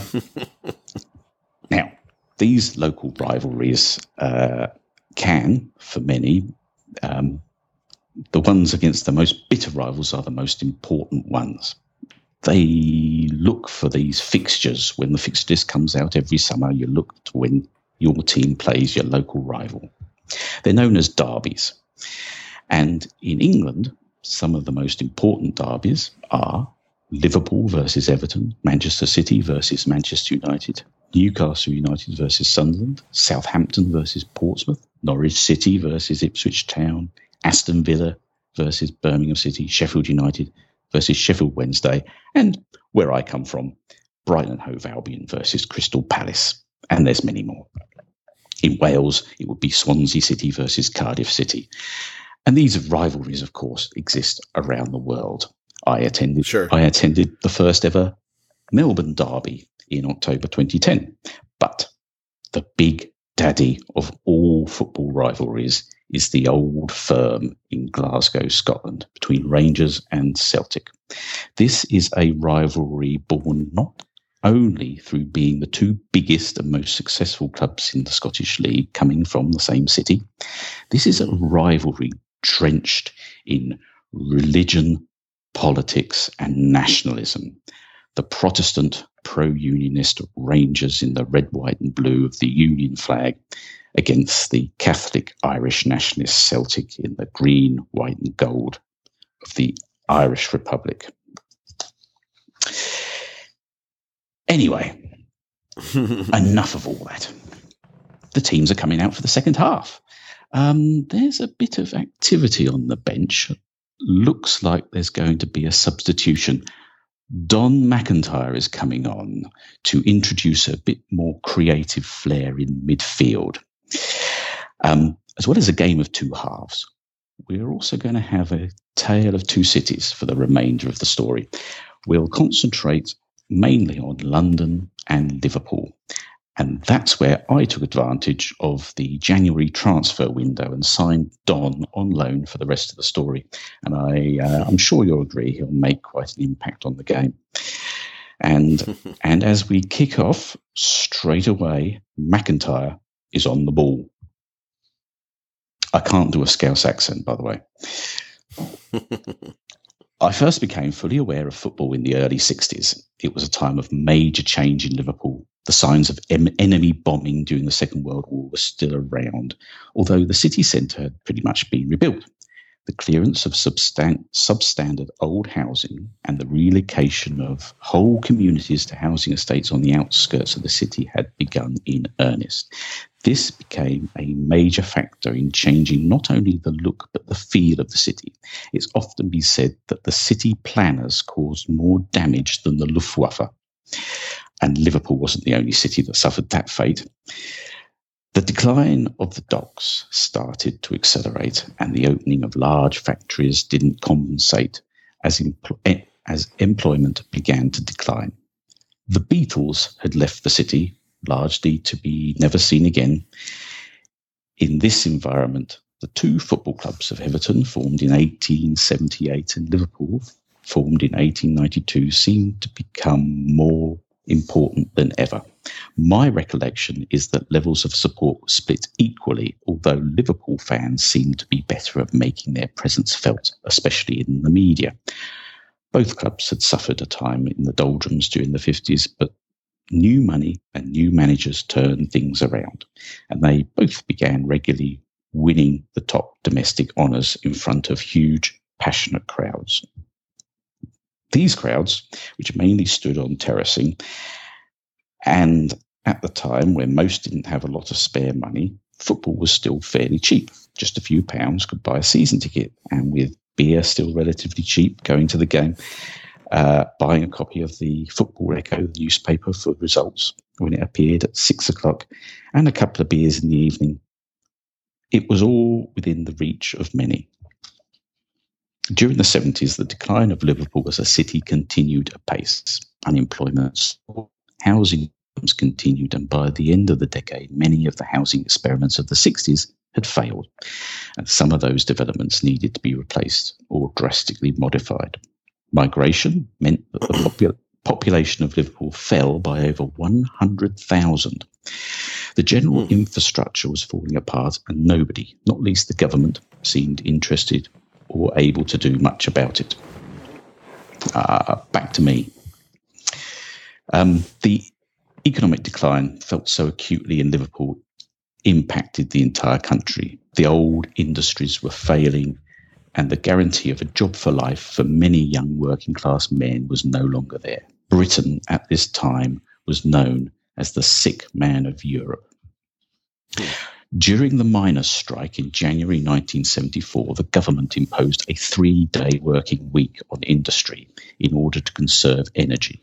now, these local rivalries uh, can, for many, um, the ones against the most bitter rivals are the most important ones. They look for these fixtures when the fixture list comes out every summer. You look to when your team plays your local rival. They're known as derbies. And in England, some of the most important derbies are Liverpool versus Everton, Manchester City versus Manchester United, Newcastle United versus Sunderland, Southampton versus Portsmouth, Norwich City versus Ipswich Town, Aston Villa versus Birmingham City, Sheffield United versus Sheffield Wednesday, and where I come from, Brighton and Hove Albion versus Crystal Palace. And there's many more. In Wales, it would be Swansea City versus Cardiff City. And these rivalries, of course, exist around the world. I attended Sure. I attended the first ever Melbourne Derby in October 2010. But the big daddy of all football rivalries is the old firm in Glasgow, Scotland, between Rangers and Celtic. This is a rivalry born not only through being the two biggest and most successful clubs in the Scottish League coming from the same city. This is a rivalry drenched in religion, politics, and nationalism. The Protestant pro unionist Rangers in the red, white, and blue of the Union flag against the Catholic Irish nationalist Celtic in the green, white, and gold of the Irish Republic. Anyway, enough of all that. The teams are coming out for the second half. Um, there's a bit of activity on the bench. Looks like there's going to be a substitution. Don McIntyre is coming on to introduce a bit more creative flair in midfield. Um, as well as a game of two halves, we're also going to have a tale of two cities for the remainder of the story. We'll concentrate mainly on London and Liverpool. And that's where I took advantage of the January transfer window and signed Don on loan for the rest of the story. And I, uh, I'm sure you'll agree he'll make quite an impact on the game. And and as we kick off straight away, McIntyre is on the ball. I can't do a Scouse accent, by the way. I first became fully aware of football in the early 60s. It was a time of major change in Liverpool. The signs of em- enemy bombing during the Second World War were still around, although the city centre had pretty much been rebuilt. The clearance of substan- substandard old housing and the relocation of whole communities to housing estates on the outskirts of the city had begun in earnest. This became a major factor in changing not only the look but the feel of the city. It's often been said that the city planners caused more damage than the Luftwaffe. And Liverpool wasn't the only city that suffered that fate. The decline of the docks started to accelerate, and the opening of large factories didn't compensate as, empl- eh, as employment began to decline. The Beatles had left the city, largely to be never seen again. In this environment, the two football clubs of Everton, formed in 1878, and Liverpool, formed in 1892, seemed to become more important than ever. My recollection is that levels of support were split equally, although Liverpool fans seemed to be better at making their presence felt, especially in the media. Both clubs had suffered a time in the doldrums during the 50s, but new money and new managers turned things around, and they both began regularly winning the top domestic honours in front of huge, passionate crowds. These crowds, which mainly stood on terracing, and at the time when most didn't have a lot of spare money, football was still fairly cheap. Just a few pounds could buy a season ticket, and with beer still relatively cheap, going to the game, uh, buying a copy of the Football Echo the newspaper for results when it appeared at six o'clock, and a couple of beers in the evening. It was all within the reach of many. During the 70s, the decline of Liverpool as a city continued apace. Unemployment, soared, housing problems continued, and by the end of the decade, many of the housing experiments of the 60s had failed, and some of those developments needed to be replaced or drastically modified. Migration meant that the popu- population of Liverpool fell by over 100,000. The general infrastructure was falling apart, and nobody, not least the government, seemed interested or able to do much about it. Uh, back to me. Um, the economic decline felt so acutely in Liverpool impacted the entire country. The old industries were failing, and the guarantee of a job for life for many young working class men was no longer there. Britain at this time was known as the sick man of Europe. During the miners' strike in January 1974, the government imposed a three day working week on industry in order to conserve energy.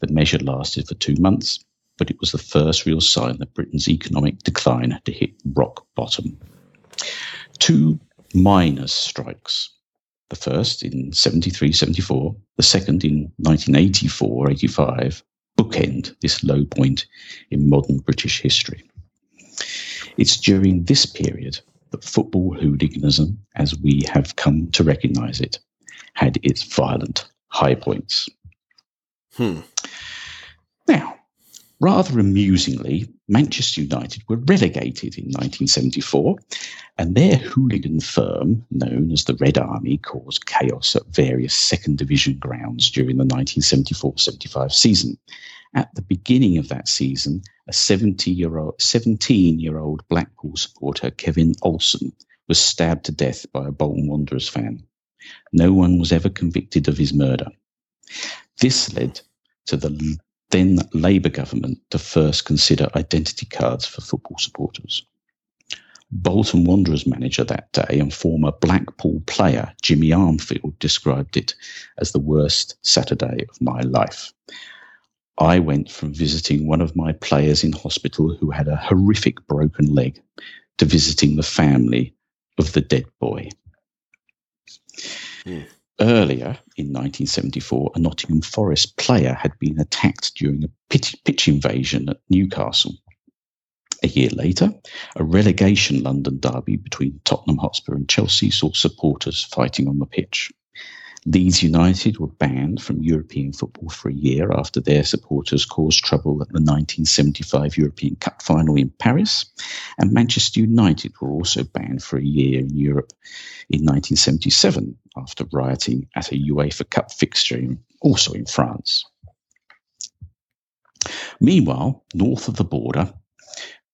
The measure lasted for two months, but it was the first real sign that Britain's economic decline had hit rock bottom. Two miners' strikes. The first in 73 74, the second in 1984 85, bookend this low point in modern British history. It's during this period that football hooliganism, as we have come to recognise it, had its violent high points. Hmm. Now, rather amusingly, Manchester United were relegated in 1974, and their hooligan firm, known as the Red Army, caused chaos at various second division grounds during the 1974 75 season. At the beginning of that season, a 70 year old, 17 year old Blackpool supporter, Kevin Olsson, was stabbed to death by a Bolton Wanderers fan. No one was ever convicted of his murder. This led to the then Labour government to first consider identity cards for football supporters. Bolton Wanderers manager that day and former Blackpool player Jimmy Armfield described it as the worst Saturday of my life. I went from visiting one of my players in hospital who had a horrific broken leg to visiting the family of the dead boy. Hmm. Earlier in 1974, a Nottingham Forest player had been attacked during a pitch, invasion at Newcastle. A year later, a relegation London derby between Tottenham Hotspur and Chelsea saw supporters fighting on the pitch. Leeds United were banned from European football for a year after their supporters caused trouble at the 1975 European Cup final in Paris. And Manchester United were also banned for a year in Europe in 1977 after rioting at a UEFA Cup fixture, also in France. Meanwhile, north of the border,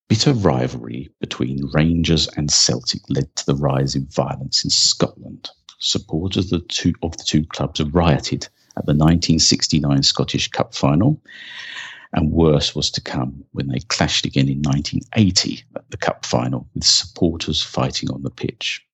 bitter rivalry between Rangers and Celtic led to the rise in violence in Scotland supporters of the two, of the two clubs rioted at the 1969 Scottish Cup final, and worse was to come when they clashed again in 1980 at the Cup final with supporters fighting on the pitch.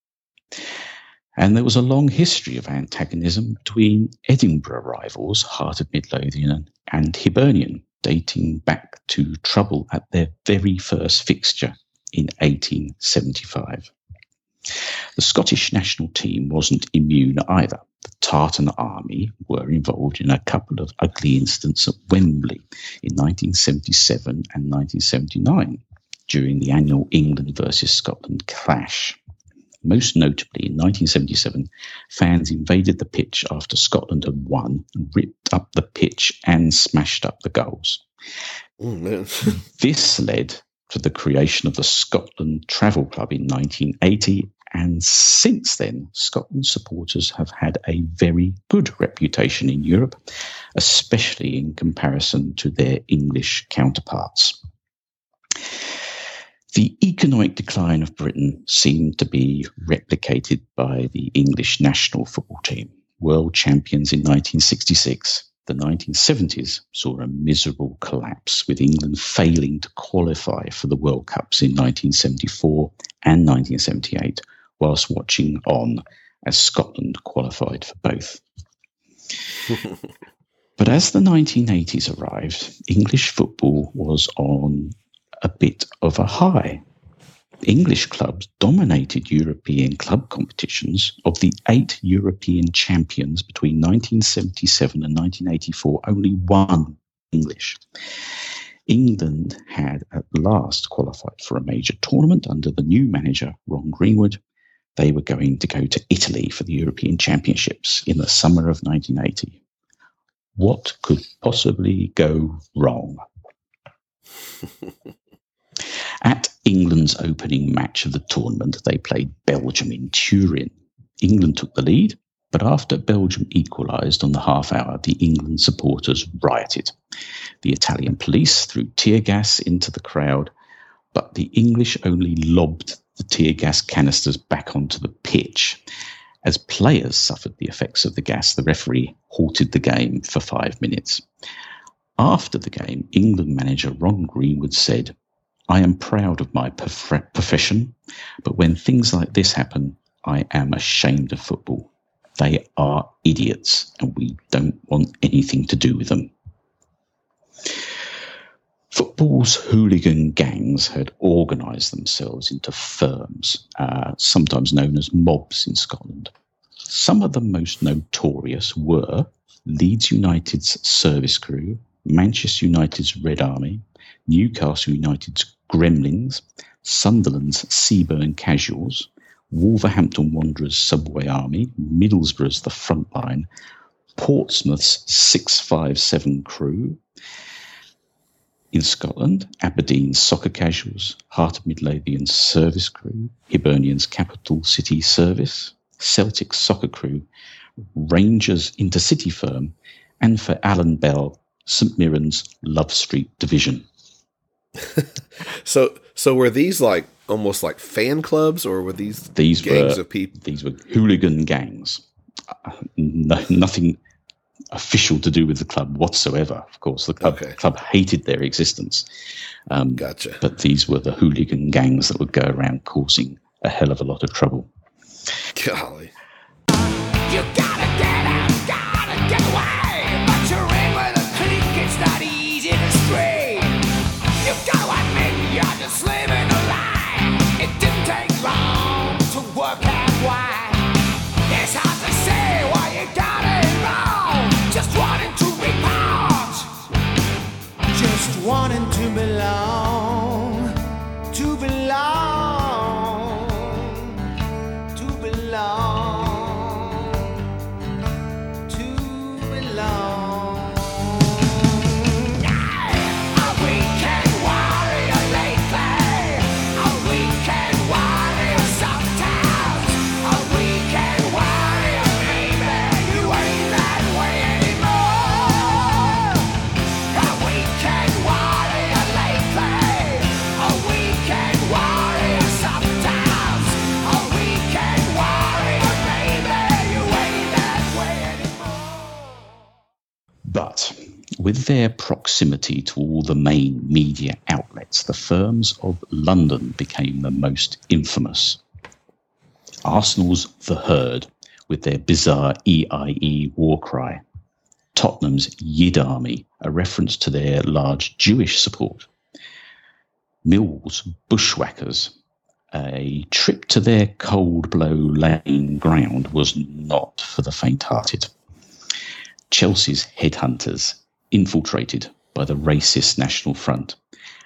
And there was a long history of antagonism between Edinburgh rivals, Heart of Midlothian and Hibernian, dating back to trouble at their very first fixture in 1875. The Scottish national team wasn't immune either. The Tartan Army were involved in a couple of ugly incidents at Wembley in 1977 and 1979 during the annual England versus Scotland clash. Most notably, in 1977, fans invaded the pitch after Scotland had won and ripped up the pitch and smashed up the goals. Oh. This led to the creation of the Scotland Travel Club in 1980. And since then, Scotland supporters have had a very good reputation in Europe, especially in comparison to their English counterparts. The economic decline of Britain seemed to be replicated by the English national football team, world champions in 1966 the 1970s saw a miserable collapse, with England failing to qualify for the World Cups in 1974 and 1978, whilst watching on as Scotland qualified for both. but as the 1980s arrived, English football was on a bit of a high. English clubs dominated European club competitions. Of the eight European champions between 1977 and 1984, only one English. England had at last qualified for a major tournament under the new manager, Ron Greenwood. They were going to go to Italy for the European Championships in the summer of 1980. What could possibly go wrong? At England's opening match of the tournament, they played Belgium in Turin. England took the lead, but after Belgium equalised on the half hour, the England supporters rioted. The Italian police threw tear gas into the crowd, but the English only lobbed the tear gas canisters back onto the pitch. As players suffered the effects of the gas, the referee halted the game for five minutes. After the game, England manager Ron Greenwood said, I am proud of my prof- profession, but when things like this happen, I am ashamed of football. They are idiots, and we don't want anything to do with them. Football's hooligan gangs had organised themselves into firms, uh, sometimes known as mobs in Scotland. Some of the most notorious were Leeds United's service crew, Manchester United's Red Army, Newcastle United's Gremlins, Sunderland's Seaburn Casuals, Wolverhampton Wanderers Subway Army, Middlesbrough's The Front Line, Portsmouth's 657 Crew, in Scotland, Aberdeen's Soccer Casuals, Heart of Midlothian's Service Crew, Hibernian's Capital City Service, Celtic's Soccer Crew, Rangers Intercity Firm, and for Alan Bell, St Mirren's Love Street Division. So so were these like almost like fan clubs or were these These gangs were of people? these were hooligan gangs. Uh, no, nothing official to do with the club whatsoever. Of course, the club Okay. club hated their existence. Um, Gotcha. but these were the hooligan gangs that would go around causing a hell of a lot of trouble. Golly. With their proximity to all the main media outlets, the firms of London became the most infamous. Arsenal's The Herd, with their bizarre EIE war cry. Tottenham's Yid Army, a reference to their large Jewish support. Millwall's Bushwhackers, a trip to their Cold Blow Lane ground was not for the faint hearted. Chelsea's headhunters, infiltrated by the racist National Front,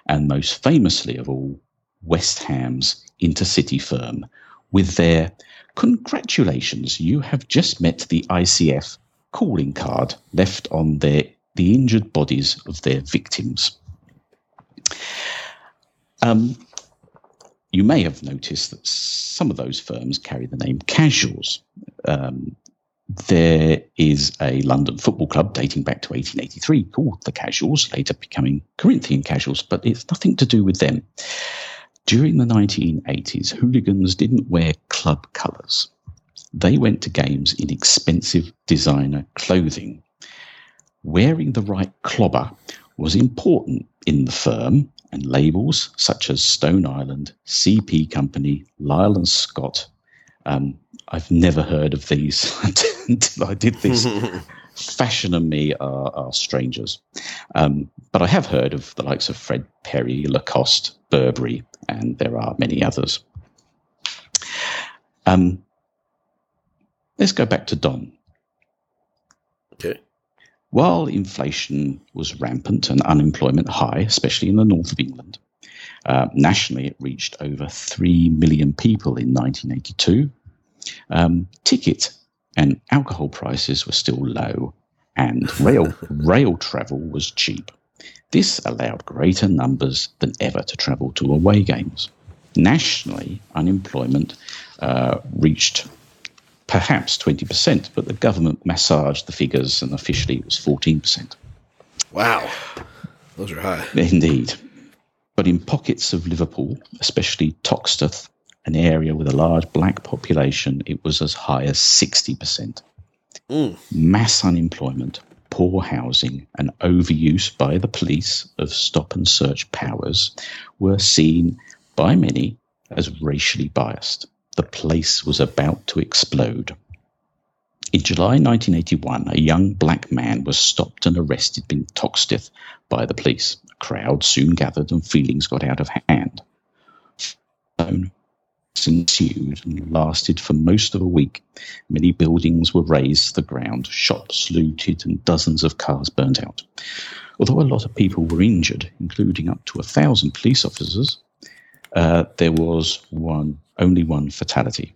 and most famously of all, West Ham's intercity firm, with their congratulations, you have just met the ICF calling card left on their the injured bodies of their victims. Um, you may have noticed that some of those firms carry the name Casuals. Um, there is a London football club dating back to 1883 called the Casuals, later becoming Corinthian Casuals, but it's nothing to do with them. During the 1980s, hooligans didn't wear club colours. They went to games in expensive designer clothing. Wearing the right clobber was important in the firm, and labels such as Stone Island, CP Company, Lyle and Scott. Um, I've never heard of these until I did this. Fashion and me are, are strangers. Um, but I have heard of the likes of Fred Perry, Lacoste, Burberry, and there are many others. Um, let's go back to Don. Okay. While inflation was rampant and unemployment high, especially in the north of England, uh, nationally it reached over 3 million people in 1982. Um, ticket and alcohol prices were still low, and rail, rail travel was cheap. This allowed greater numbers than ever to travel to away games. Nationally, unemployment uh, reached perhaps 20%, but the government massaged the figures and officially it was 14%. Wow. Those are high. Indeed. But in pockets of Liverpool, especially Toxteth, an area with a large black population, it was as high as 60%. Mm. Mass unemployment, poor housing, and overuse by the police of stop and search powers were seen by many as racially biased. The place was about to explode. In July 1981, a young black man was stopped and arrested in Toxteth by the police. A crowd soon gathered and feelings got out of hand. Ensued and lasted for most of a week. Many buildings were razed to the ground, shops looted, and dozens of cars burnt out. Although a lot of people were injured, including up to a thousand police officers, uh, there was one only one fatality.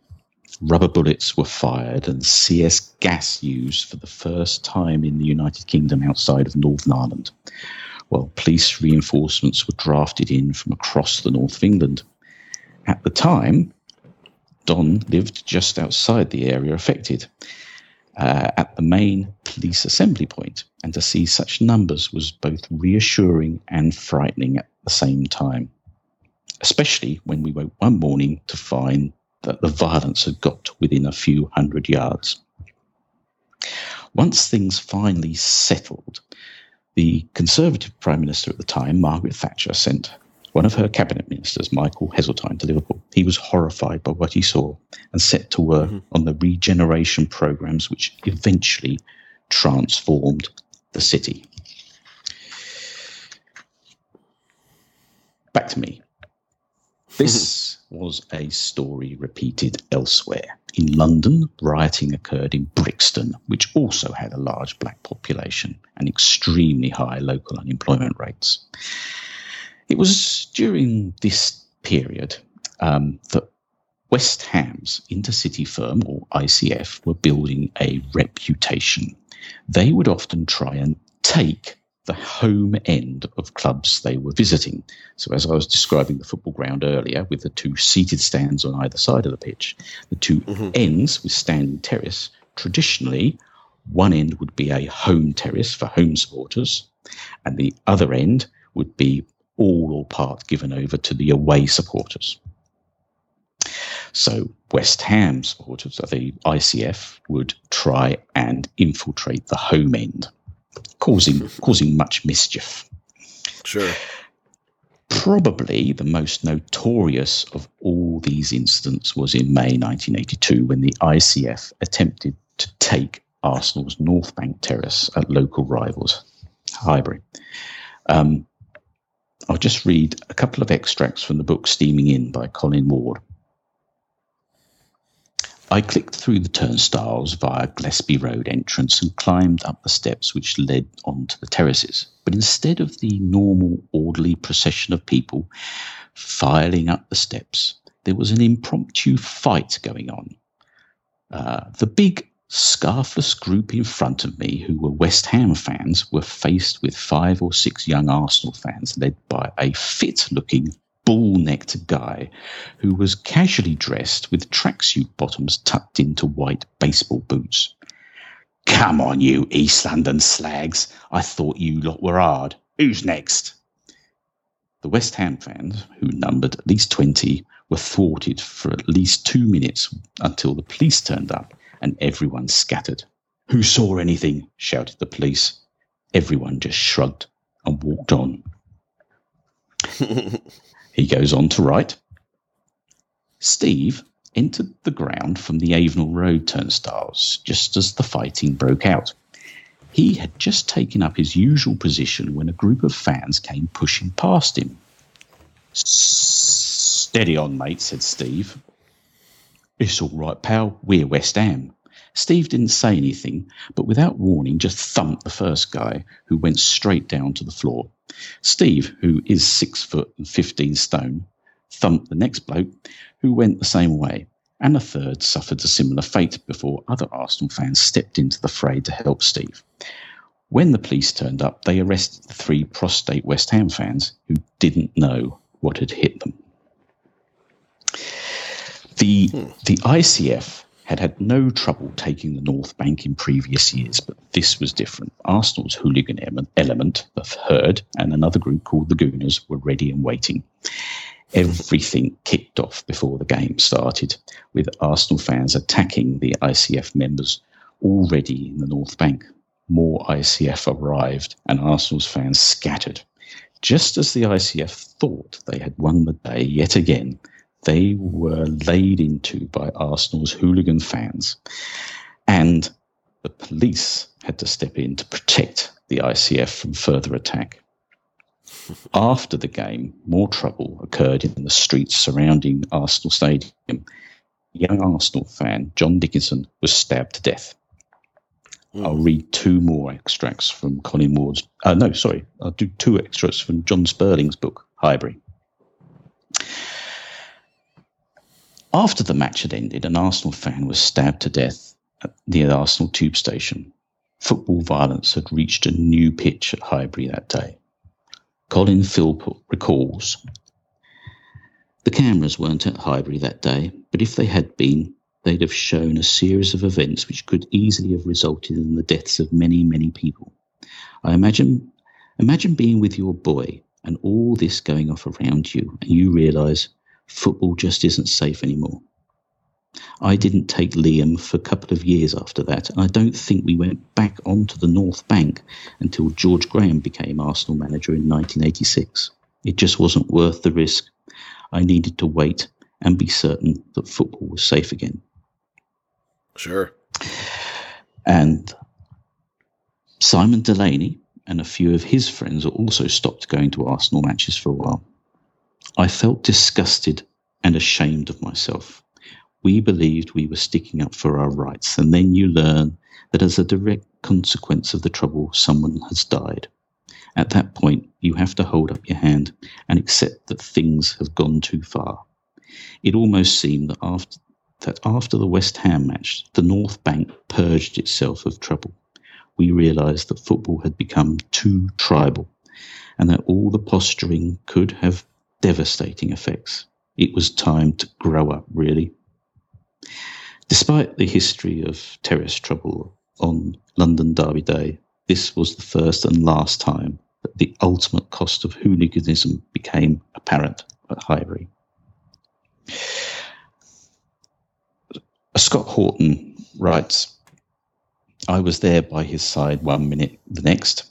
Rubber bullets were fired and CS gas used for the first time in the United Kingdom outside of Northern Ireland, while police reinforcements were drafted in from across the north of England. At the time, Don lived just outside the area affected, uh, at the main police assembly point, and to see such numbers was both reassuring and frightening at the same time, especially when we woke one morning to find that the violence had got within a few hundred yards. Once things finally settled, the Conservative Prime Minister at the time, Margaret Thatcher, sent one of her cabinet ministers, Michael Heseltine, to Liverpool. He was horrified by what he saw and set to work Mhm. on the regeneration programs which eventually transformed the city. Back to me. This was a story repeated elsewhere. In London, rioting occurred in Brixton, which also had a large black population and extremely high local unemployment rates. It was during this period um, that West Ham's intercity firm, or ICF, were building a reputation. They would often try and take the home end of clubs they were visiting. So, as I was describing the football ground earlier, with the two seated stands on either side of the pitch, the 2 Mhm. ends with standing terrace, traditionally, one end would be a home terrace for home supporters, and the other end would be all or part given over to the away supporters. So West Ham supporters of the ICF would try and infiltrate the home end, causing causing much mischief. Sure. Probably the most notorious of all these incidents was in May 1982 when the ICF attempted to take Arsenal's North Bank terrace at local rivals, Highbury. Um, I'll just read a couple of extracts from the book Steaming In by Colin Ward. I clicked through the turnstiles via Gillespie Road entrance and climbed up the steps which led onto the terraces. But instead of the normal orderly procession of people filing up the steps, there was an impromptu fight going on. Uh, the big scarfless group in front of me, who were West Ham fans, were faced with five or six young Arsenal fans led by a fit looking, bull necked guy who was casually dressed with tracksuit bottoms tucked into white baseball boots. Come on, you East London slags. I thought you lot were hard. Who's next? The West Ham fans, who numbered at least 20, were thwarted for at least two minutes until the police turned up and everyone scattered. Who saw anything? shouted the police. Everyone just shrugged and walked on. He goes on to write Steve entered the ground from the Avenell Road turnstiles just as the fighting broke out. He had just taken up his usual position when a group of fans came pushing past him. Steady on, mate, said Steve. It's all right, pal. We're West Ham. Steve didn't say anything, but without warning, just thumped the first guy, who went straight down to the floor. Steve, who is six foot and 15 stone, thumped the next bloke, who went the same way, and a third suffered a similar fate before other Arsenal fans stepped into the fray to help Steve. When the police turned up, they arrested the three prostate West Ham fans who didn't know what had hit them. The, the ICF had had no trouble taking the North Bank in previous years, but this was different. Arsenal's hooligan element, the Herd, and another group called the Gooners were ready and waiting. Everything kicked off before the game started, with Arsenal fans attacking the ICF members already in the North Bank. More ICF arrived, and Arsenal's fans scattered. Just as the ICF thought they had won the day yet again, they were laid into by Arsenal's hooligan fans, and the police had to step in to protect the ICF from further attack. After the game, more trouble occurred in the streets surrounding Arsenal Stadium. Young Arsenal fan John Dickinson was stabbed to death. I'll read two more extracts from Colin Ward's. Uh, no, sorry, I'll do two extracts from Jon Spurling's book, Highbury. After the match had ended, an Arsenal fan was stabbed to death at- the Arsenal tube station. Football violence had reached a new pitch at Highbury that day. Colin Philpott recalls The cameras weren't at Highbury that day, but if they had been, they'd have shown a series of events which could easily have resulted in the deaths of many, many people. I imagine imagine being with your boy and all this going off around you, and you realise football just isn't safe anymore. I didn't take Liam for a couple of years after that, and I don't think we went back onto the North Bank until George Graham became Arsenal manager in 1986. It just wasn't worth the risk. I needed to wait and be certain that football was safe again. Sure. And Simon Delaney and a few of his friends also stopped going to Arsenal matches for a while. I felt disgusted and ashamed of myself. We believed we were sticking up for our rights, and then you learn that as a direct consequence of the trouble, someone has died. At that point, you have to hold up your hand and accept that things have gone too far. It almost seemed that after that after the West Ham match, the North Bank purged itself of trouble. We realised that football had become too tribal and that all the posturing could have devastating effects. It was time to grow up, really. Despite the history of terrorist trouble on London Derby Day, this was the first and last time that the ultimate cost of hooliganism became apparent at Highbury. Scott Horton writes, I was there by his side one minute, the next.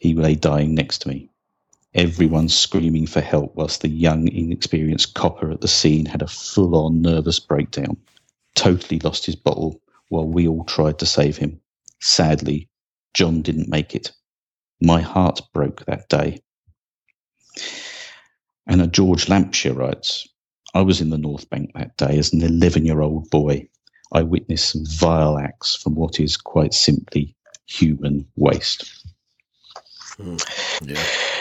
He lay dying next to me. Everyone screaming for help, whilst the young, inexperienced copper at the scene had a full on nervous breakdown, totally lost his bottle while we all tried to save him. Sadly, John didn't make it. My heart broke that day. And a George Lampshire writes, I was in the North Bank that day as an 11 year old boy. I witnessed some vile acts from what is quite simply human waste. Hmm, yeah.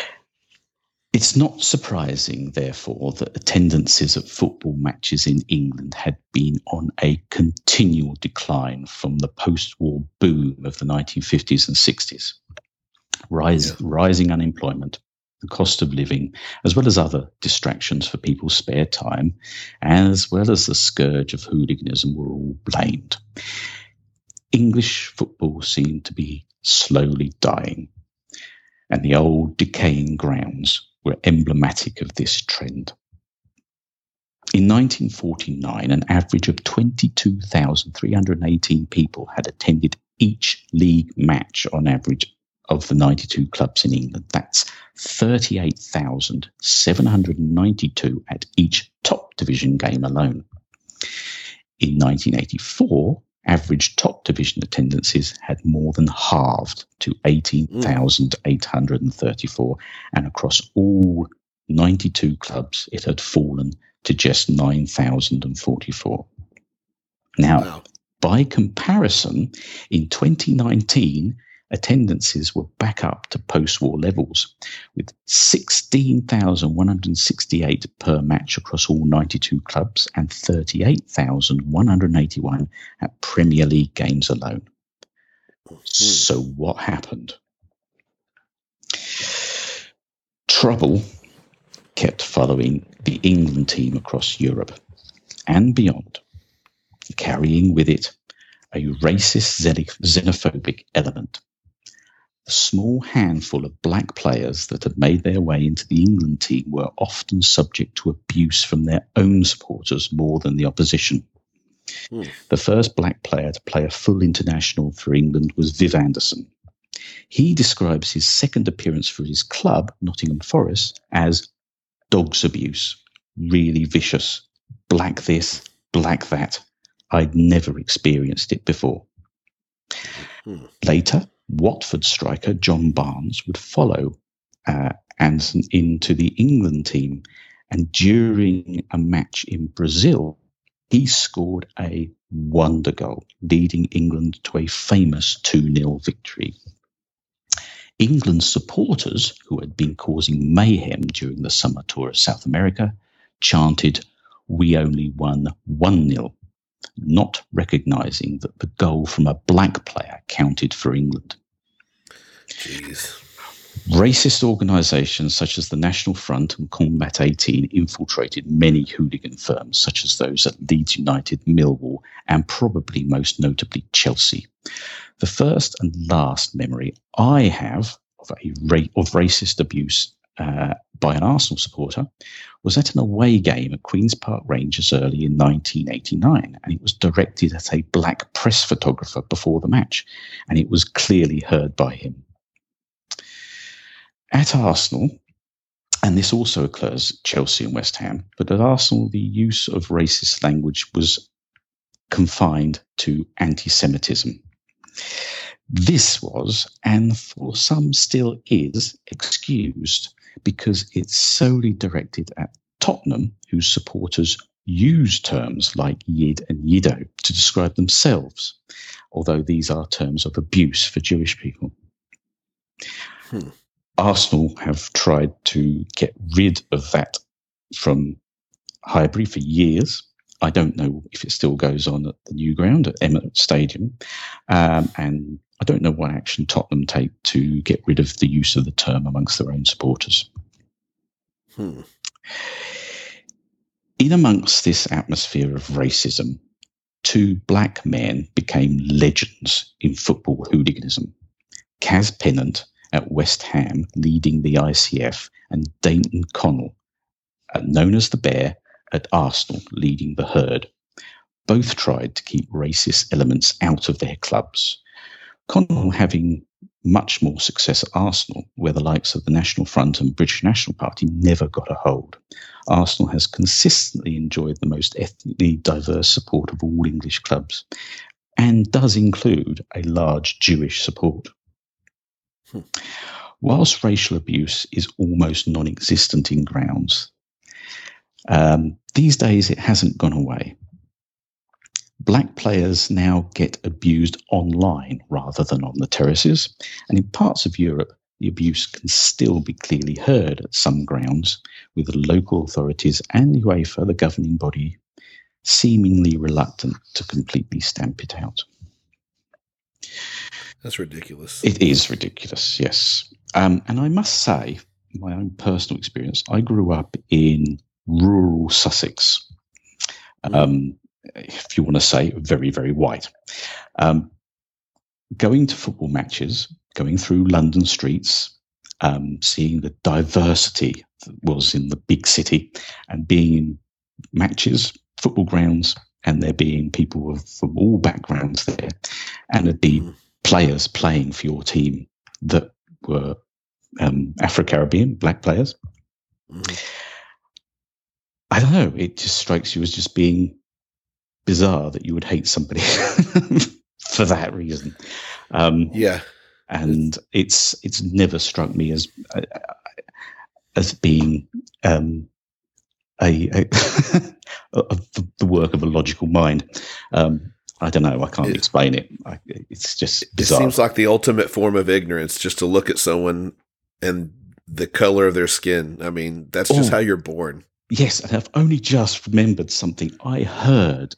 It's not surprising, therefore, that attendances at football matches in England had been on a continual decline from the post war boom of the 1950s and 60s. Rise, Yeah. Rising unemployment, the cost of living, as well as other distractions for people's spare time, as well as the scourge of hooliganism, were all blamed. English football seemed to be slowly dying, and the old decaying grounds were emblematic of this trend. In 1949, an average of 22,318 people had attended each league match on average of the 92 clubs in England. That's 38,792 at each top division game alone. In 1984, average top division attendances had more than halved to 18,834, and across all 92 clubs, it had fallen to just 9,044. Now, Wow. by comparison, in 2019, attendances were back up to post war levels, with 16,168 per match across all 92 clubs and 38,181 at Premier League games alone. Hmm. So, what happened? Trouble kept following the England team across Europe and beyond, carrying with it a racist, xenophobic element. The small handful of black players that had made their way into the England team were often subject to abuse from their own supporters more than the opposition. Hmm. The first black player to play a full international for England was Viv Anderson. He describes his second appearance for his club, Nottingham Forest, as dog's abuse, really vicious, black this, black that. I'd never experienced it before. Hmm. Later, Watford striker John Barnes would follow uh, into the England team, and during a match in Brazil, he scored a wonder goal, leading England to a famous 2 0 victory. England's supporters, who had been causing mayhem during the summer tour of South America, chanted, We only won 1 0, not recognising that the goal from a black player counted for England. Jeez. Racist organisations such as the National Front and Combat 18 infiltrated many hooligan firms, such as those at Leeds United, Millwall, and probably most notably Chelsea. The first and last memory I have of, a ra- of racist abuse uh, by an Arsenal supporter was at an away game at Queen's Park Rangers early in 1989, and it was directed at a black press photographer before the match, and it was clearly heard by him. At Arsenal, and this also occurs at Chelsea and West Ham, but at Arsenal, the use of racist language was confined to anti Semitism. This was, and for some still is, excused because it's solely directed at Tottenham, whose supporters use terms like Yid and Yido to describe themselves, although these are terms of abuse for Jewish people. Hmm. Arsenal have tried to get rid of that from Highbury for years. I don't know if it still goes on at the new ground at Emirates Stadium. Um, and I don't know what action Tottenham take to get rid of the use of the term amongst their own supporters. Hmm. In amongst this atmosphere of racism, two black men became legends in football hooliganism. Cass Pennant at West Ham leading the ICF, and Dayton Connell, uh, known as the Bear, at Arsenal leading the Herd. Both tried to keep racist elements out of their clubs. Connell having much more success at Arsenal, where the likes of the National Front and British National Party never got a hold. Arsenal has consistently enjoyed the most ethnically diverse support of all English clubs and does include a large Jewish support. Hmm. Whilst racial abuse is almost non existent in grounds, um, these days it hasn't gone away. Black players now get abused online rather than on the terraces, and in parts of Europe, the abuse can still be clearly heard at some grounds, with the local authorities and UEFA, the governing body, seemingly reluctant to completely stamp it out. That's ridiculous. It is ridiculous, yes. Um, and I must say, my own personal experience, I grew up in rural Sussex. Um, if you want to say very, very white. Um, going to football matches, going through London streets, um, seeing the diversity that was in the big city, and being in matches, football grounds, and there being people of, from all backgrounds there, and Mhm. Players playing for your team that were um, Afro Caribbean, black players. Mhm. I don't know. It just strikes you as just being bizarre that you would hate somebody for that reason. Um, Yeah. and it's it's never struck me as uh, as being um, a, a the- the work of a logical mind. Um, I don't know. I can't It- explain it. I, it's just It seems like the ultimate form of ignorance just to look at someone and the color of their skin. I mean, that's just Oh. how you're born. Yes, and I've only just remembered something I heard.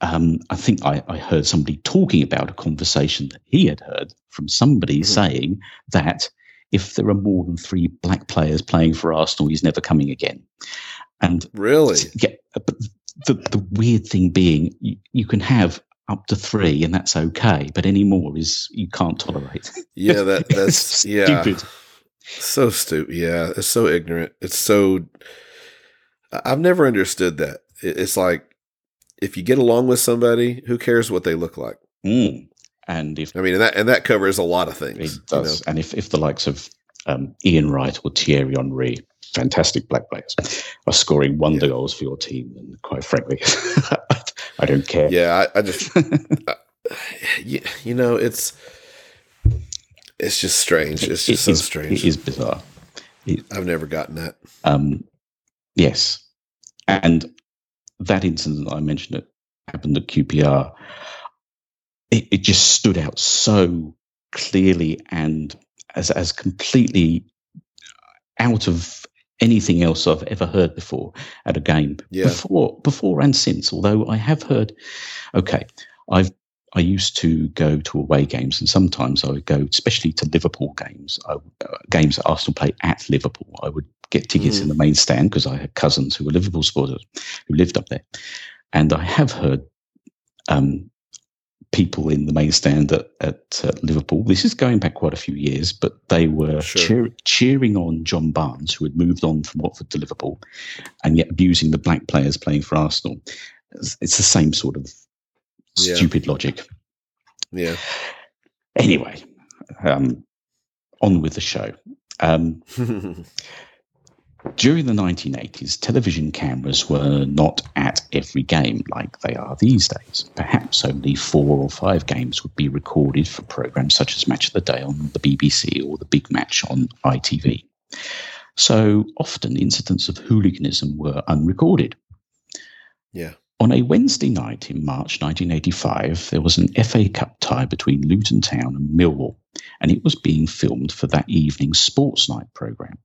Um, I think I, I heard somebody talking about a conversation that he had heard from somebody Mhm. saying that if there are more than three black players playing for Arsenal, he's never coming again. And Really? yeah, but the, the weird thing being, you, you can have up to three, and that's okay. But any more is you can't tolerate. Yeah, that that's yeah, so stupid. Yeah, it's so ignorant. It's so. I've never understood that. It's like if you get along with somebody, who cares what they look like? Mm. And if I mean, and that and that covers a lot of it things. you does, and if, if the likes of um, Ian Wright or Thierry Henry, fantastic black players, are scoring wonder Yeah. goals for your team, then quite frankly, I don't care. Yeah, I, I just you, you know it's it's just strange. It's It just so is- strange. It is bizarre. I've never gotten that. Um, yes, and that incident I mentioned that happened at QPR. It, it just stood out so clearly and as as completely out of anything else I've ever heard before at a game. Yeah. Before before and since, although I have heard okay, I've I used to go to away games, and sometimes I would go, especially to Liverpool games, I, uh, games that Arsenal play at Liverpool. I would get tickets in the main stand because I had cousins who were Liverpool supporters who lived up there, and I have heard um, people in the main stand at, at uh, Liverpool. This is going back quite a few years, but they were Sure. cheer, cheering on John Barnes, who had moved on from Watford to Liverpool, and yet abusing the black players playing for Arsenal. It's, it's the same sort of Yeah. stupid logic. Yeah. Anyway, um, on with the show. Um, during the 1980s, television cameras were not at every game like they are these days. Perhaps only four or five games would be recorded for programs such as Match of the Day on the BBC or the Big Match on ITV. So often incidents of hooliganism were unrecorded. yeah. On a Wednesday night in March 1985, there was an FA Cup tie between Luton Town and Millwall, and it was being filmed for that evening's Sports Night programme.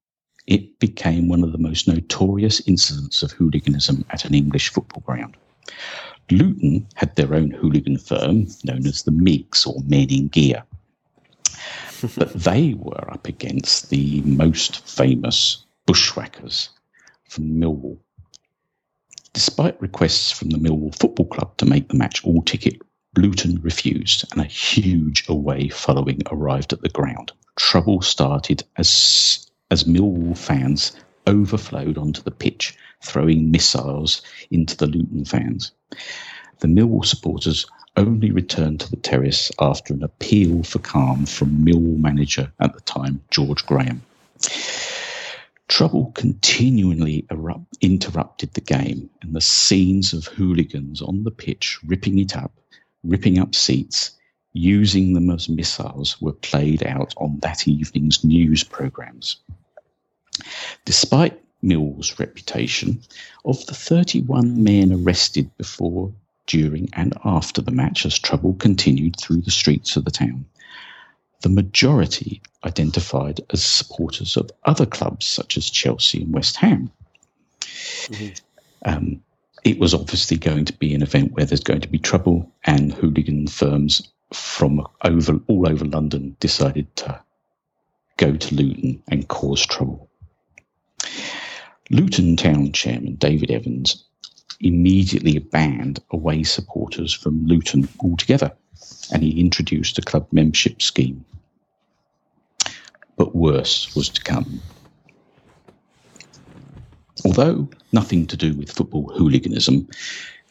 It became one of the most notorious incidents of hooliganism at an English football ground. Luton had their own hooligan firm known as the MIGs or Men in Gear. but they were up against the most famous bushwhackers from Millwall. Despite requests from the Millwall Football Club to make the match all ticket, Luton refused, and a huge away following arrived at the ground. Trouble started as as Millwall fans overflowed onto the pitch, throwing missiles into the Luton fans. The Millwall supporters only returned to the terrace after an appeal for calm from Millwall manager at the time, George Graham. Trouble continually erupt, interrupted the game, and the scenes of hooligans on the pitch ripping it up, ripping up seats, using them as missiles were played out on that evening's news programmes. Despite Mill's reputation, of the 31 men arrested before, during, and after the match as trouble continued through the streets of the town, the majority identified as supporters of other clubs such as Chelsea and West Ham. Mhm. Um, it was obviously going to be an event where there's going to be trouble, and hooligan firms from over all over London decided to go to Luton and cause trouble. Luton Town Chairman David Evans immediately banned away supporters from Luton altogether, and he introduced a club membership scheme. But worse was to come. Although nothing to do with football hooliganism,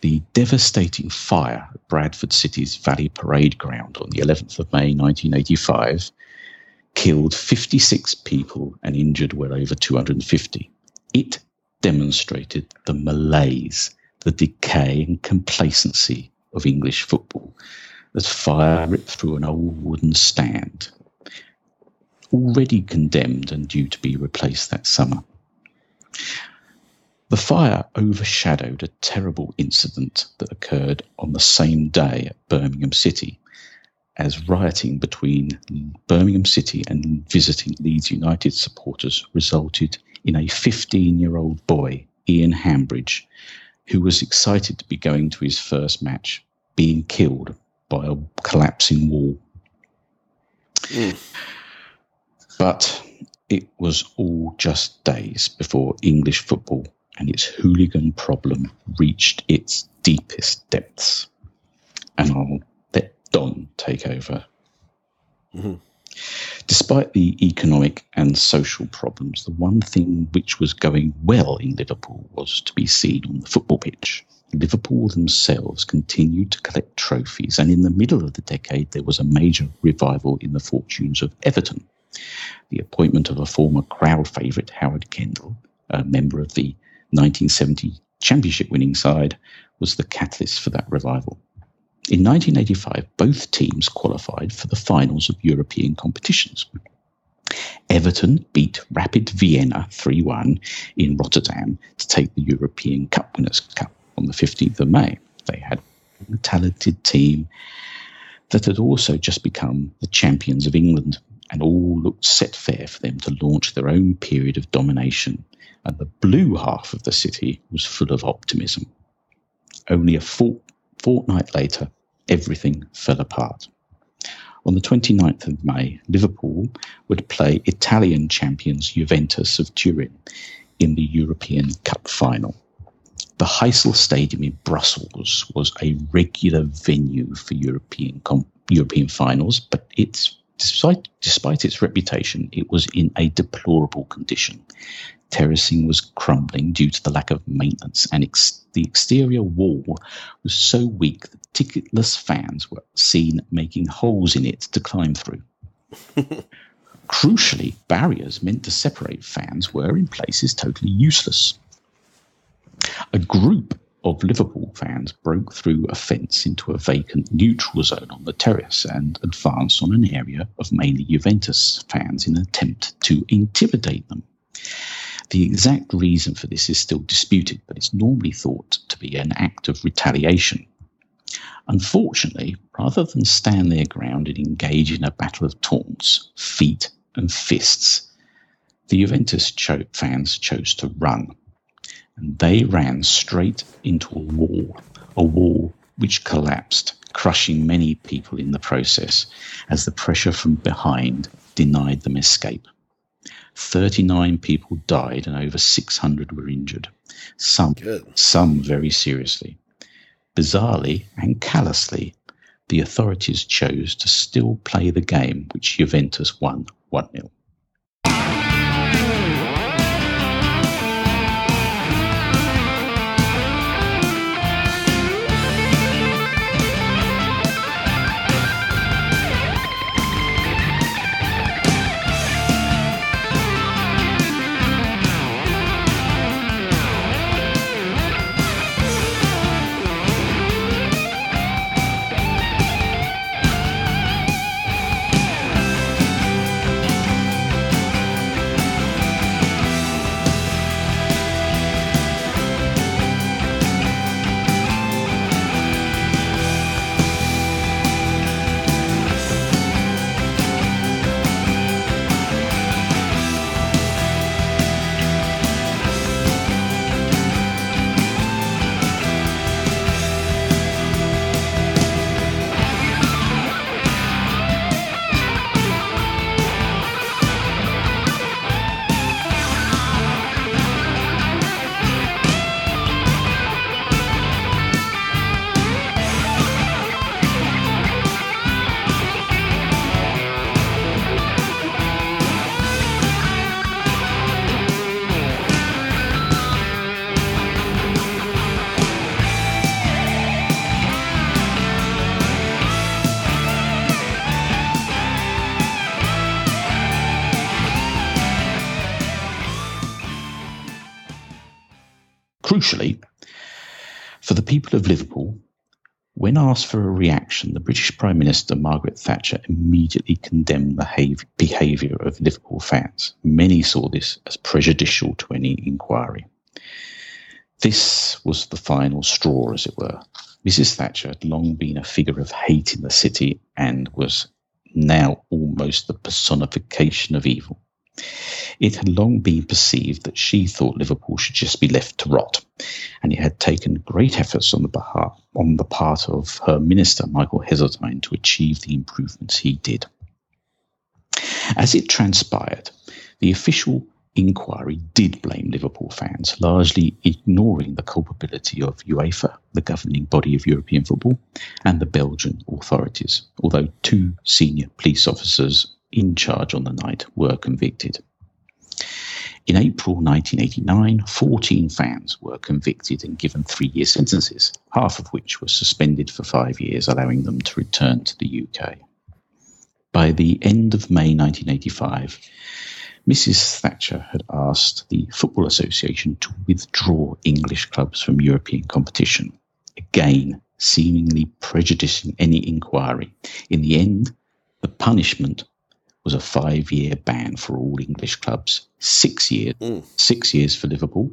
the devastating fire at Bradford City's Valley Parade Ground on the 11th of May 1985 killed 56 people and injured well over 250. It demonstrated the malaise, the decay and complacency of English football as fire ripped through an old wooden stand, already condemned and due to be replaced that summer. The fire overshadowed a terrible incident that occurred on the same day at Birmingham City, as rioting between Birmingham City and visiting Leeds United supporters resulted in a 15 year old boy, Ian Hambridge, who was excited to be going to his first match, being killed by a collapsing wall. Mm. But it was all just days before English football and its hooligan problem reached its deepest depths. and I'll let Don take over. Mhm. Despite the economic and social problems, the one thing which was going well in Liverpool was to be seen on the football pitch. Liverpool themselves continued to collect trophies, and in the middle of the decade, there was a major revival in the fortunes of Everton. The appointment of a former crowd favourite, Howard Kendall, a member of the 1970 championship winning side, was the catalyst for that revival. In 1985, both teams qualified for the finals of European competitions. Everton beat Rapid Vienna 3 1 in Rotterdam to take the European Cup Winners' Cup on the 15th of May. They had a talented team that had also just become the champions of England, and all looked set fair for them to launch their own period of domination. And the blue half of the city was full of optimism. Only a fort- fortnight later, everything fell apart. On the 29th of May, Liverpool would play Italian champions Juventus of Turin in the European Cup final. The Heysel Stadium in Brussels was a regular venue for European European finals, but it's despite despite its reputation, it was in a deplorable condition. Terracing was crumbling due to the lack of maintenance, and ex- the exterior wall was so weak that ticketless fans were seen making holes in it to climb through. Crucially, barriers meant to separate fans were in places totally useless. A group of Liverpool fans broke through a fence into a vacant neutral zone on the terrace and advanced on an area of mainly Juventus fans in an attempt to intimidate them. The exact reason for this is still disputed, but it's normally thought to be an act of retaliation. Unfortunately, rather than stand their ground and engage in a battle of taunts, feet, and fists, the Juventus cho- fans chose to run. And they ran straight into a wall, a wall which collapsed, crushing many people in the process as the pressure from behind denied them escape. 39 people died and over 600 were injured, some, Good. some very seriously. Bizarrely and callously, the authorities chose to still play the game, which Juventus won 1 0. For the people of Liverpool, when asked for a reaction, the British Prime Minister Margaret Thatcher immediately condemned the behaviour of Liverpool fans. Many saw this as prejudicial to any inquiry. This was the final straw, as it were. Mrs. Thatcher had long been a figure of hate in the city and was now almost the personification of evil. It had long been perceived that she thought Liverpool should just be left to rot, and it had taken great efforts on the on the part of her minister Michael Heseltine to achieve the improvements he did. As it transpired, the official inquiry did blame Liverpool fans, largely ignoring the culpability of UEFA, the governing body of European football, and the Belgian authorities, although two senior police officers in charge on the night were convicted. In April 1989, 14 fans were convicted and given three year sentences, half of which were suspended for five years, allowing them to return to the UK. By the end of May 1985, Mrs. Thatcher had asked the Football Association to withdraw English clubs from European competition, again seemingly prejudicing any inquiry. In the end, the punishment was a five year ban for all English clubs, six years, Mm. six years for Liverpool.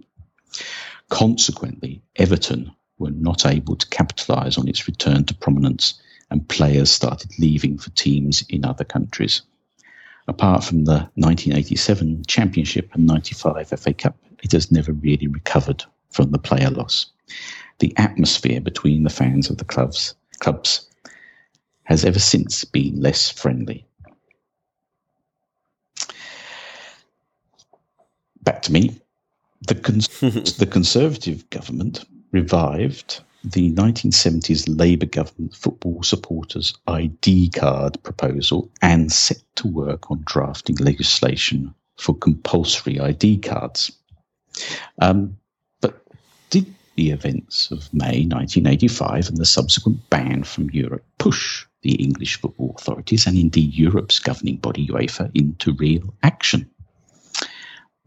Consequently, Everton were not able to capitalise on its return to prominence, and players started leaving for teams in other countries. Apart from the 1987 Championship and 95 FA Cup, it has never really recovered from the player loss. The atmosphere between the fans of the clubs, clubs has ever since been less friendly. Back to me. The, cons- the Conservative government revived the 1970s Labour government football supporters ID card proposal and set to work on drafting legislation for compulsory ID cards. Um, but did the events of May 1985 and the subsequent ban from Europe push the English football authorities and indeed Europe's governing body UEFA into real action?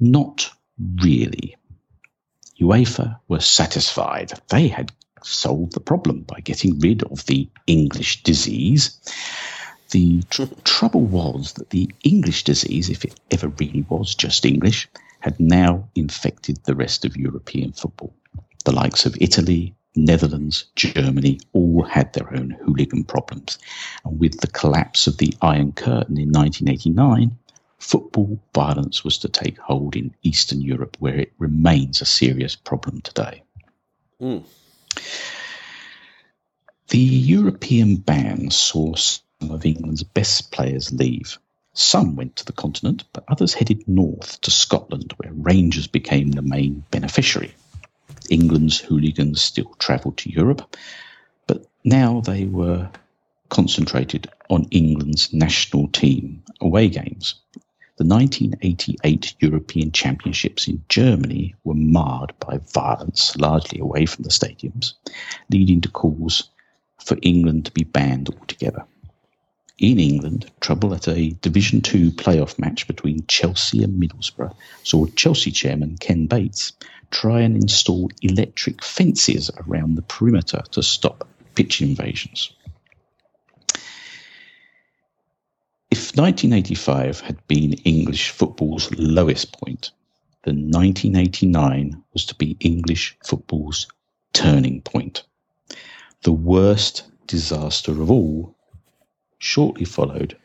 Not really. UEFA were satisfied. They had solved the problem by getting rid of the English disease. The tr- trouble was that the English disease, if it ever really was just English, had now infected the rest of European football. The likes of Italy, Netherlands, Germany all had their own hooligan problems. And with the collapse of the Iron Curtain in 1989, football violence was to take hold in Eastern Europe, where it remains a serious problem today. Mm. The European ban saw some of England's best players leave. Some went to the continent, but others headed north to Scotland, where Rangers became the main beneficiary. England's hooligans still travelled to Europe, but now they were concentrated on England's national team away games. The 1988 European Championships in Germany were marred by violence, largely away from the stadiums, leading to calls for England to be banned altogether. In England, trouble at a Division Two playoff match between Chelsea and Middlesbrough saw Chelsea chairman Ken Bates try and install electric fences around the perimeter to stop pitch invasions. If 1985 had been English football's lowest point, then 1989 was to be English football's turning point. The worst disaster of all, shortly followed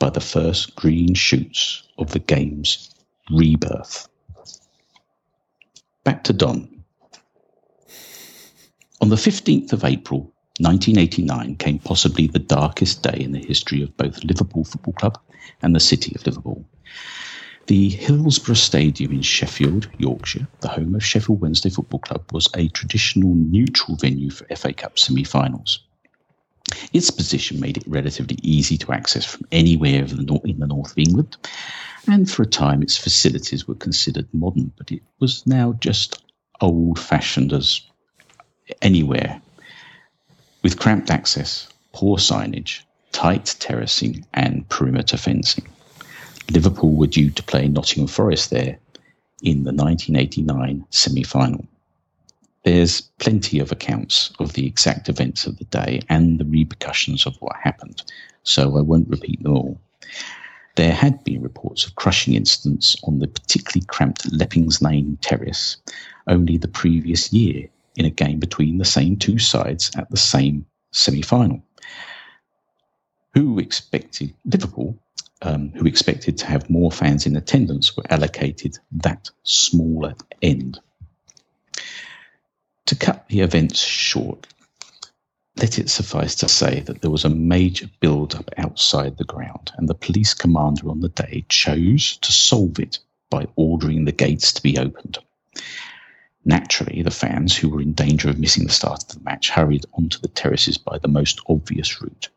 by the first green shoots of the game's rebirth. Back to Don. On the 15th of April 1989 came possibly the darkest day in the history of both Liverpool Football Club and the city of Liverpool. The Hillsborough Stadium in Sheffield, Yorkshire, the home of Sheffield Wednesday Football Club, was a traditional neutral venue for FA Cup semi finals. Its position made it relatively easy to access from anywhere in the, north of England, and for a time its facilities were considered modern, but it was now just old fashioned as anywhere with cramped access, poor signage, tight terracing, and perimeter fencing. Liverpool were due to play Nottingham Forest there in the 1989 semi final. There's plenty of accounts of the exact events of the day and the repercussions of what happened, so I won't repeat them all. There had been reports of crushing incidents on the particularly cramped Leppings Lane terrace only the previous year in a game between the same two sides at the same semi final. Who expected Liverpool, um, who expected to have more fans in attendance, were allocated that smaller end. To cut the events short, let it suffice to say that there was a major build up outside the ground, and the police commander on the day chose to solve it by ordering the gates to be opened. Naturally, the fans who were in danger of missing the start of the match hurried onto the terraces by the most obvious route.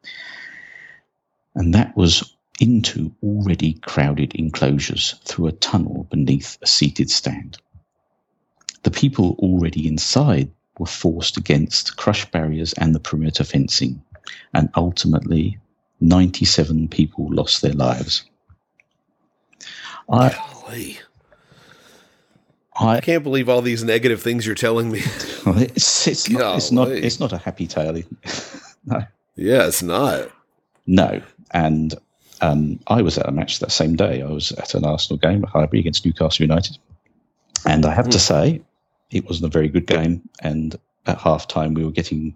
And that was into already crowded enclosures through a tunnel beneath a seated stand. The people already inside were forced against crush barriers and the perimeter fencing, and ultimately, 97 people lost their lives. I. I I can't believe all these negative things you're telling me. It's it's not it's not it's not a happy tale. no, yeah, it's not. no. And um, I was at a match that same day. I was at an Arsenal game at Highbury against Newcastle United, and I have to say, it wasn't a very good game. And at half time, we were getting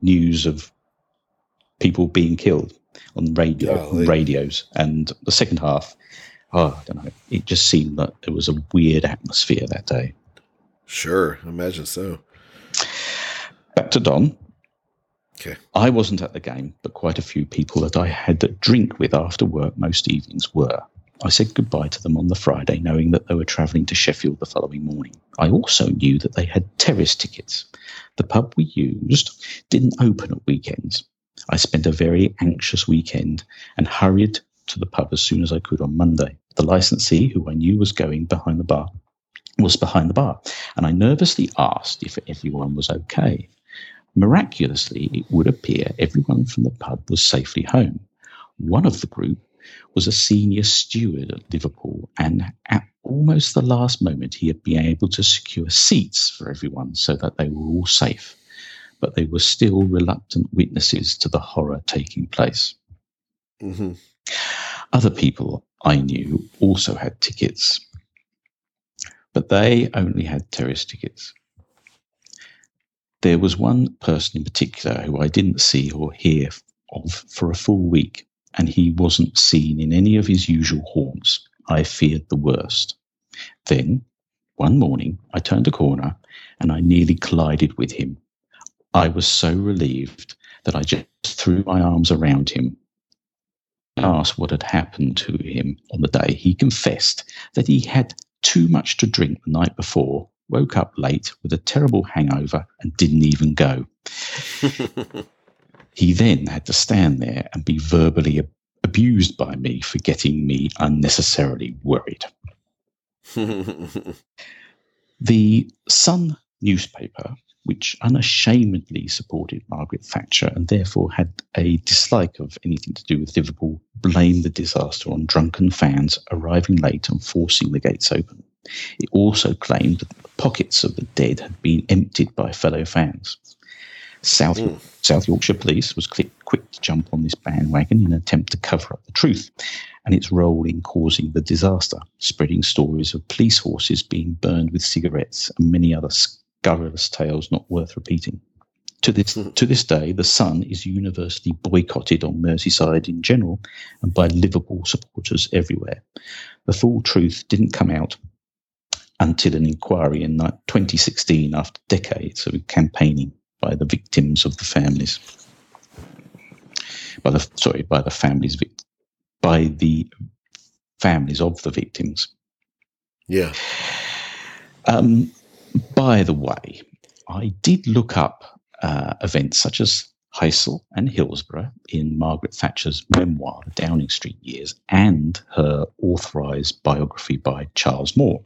news of people being killed on radio on radios. And the second half, oh, I don't know. It just seemed that there was a weird atmosphere that day. Sure, I imagine so. Back to Don. Okay. I wasn't at the game, but quite a few people that I had a drink with after work most evenings were. I said goodbye to them on the Friday, knowing that they were travelling to Sheffield the following morning. I also knew that they had terrace tickets. The pub we used didn't open at weekends. I spent a very anxious weekend and hurried to the pub as soon as I could on Monday. The licensee, who I knew was going behind the bar, was behind the bar, and I nervously asked if everyone was okay. Miraculously, it would appear everyone from the pub was safely home. One of the group was a senior steward at Liverpool, and at almost the last moment, he had been able to secure seats for everyone so that they were all safe. But they were still reluctant witnesses to the horror taking place. hmm Other people I knew also had tickets, but they only had terrace tickets. There was one person in particular who I didn't see or hear of for a full week, and he wasn't seen in any of his usual haunts. I feared the worst. Then, one morning, I turned a corner and I nearly collided with him. I was so relieved that I just threw my arms around him asked what had happened to him on the day, he confessed that he had too much to drink the night before, woke up late with a terrible hangover, and didn't even go. He then had to stand there and be verbally ab- abused by me for getting me unnecessarily worried. The Sun newspaper, which unashamedly supported Margaret Thatcher and therefore had a dislike of anything to do with Liverpool, blamed the disaster on drunken fans arriving late and forcing the gates open. It also claimed that the pockets of the dead had been emptied by fellow fans. South, Mm. South Yorkshire Police was quick, quick to jump on this bandwagon in an attempt to cover up the truth and its role in causing the disaster, spreading stories of police horses being burned with cigarettes and many other scurrilous tales not worth repeating. To this, to this day, the Sun is universally boycotted on Merseyside in general and by Liverpool supporters everywhere. The full truth didn't come out until an inquiry in 2016 after decades of campaigning by the victims of the families. By the sorry, by the families by the families of the victims. yeah. Um, by the way, I did look up uh, events such as Heysel and Hillsborough in Margaret Thatcher's memoir, The Downing Street Years, and her authorised biography by Charles Moore.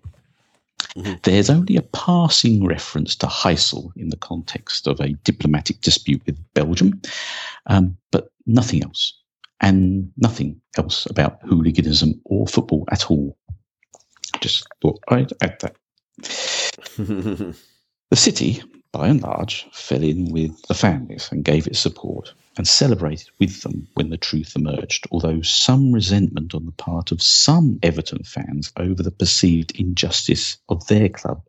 Mhm. There's only a passing reference to Heysel in the context of a diplomatic dispute with Belgium, um, but nothing else. And nothing else about hooliganism or football at all. Just thought I'd add that. The city, by and large, fell in with the families and gave it support and celebrated with them when the truth emerged, although some resentment on the part of some Everton fans over the perceived injustice of their club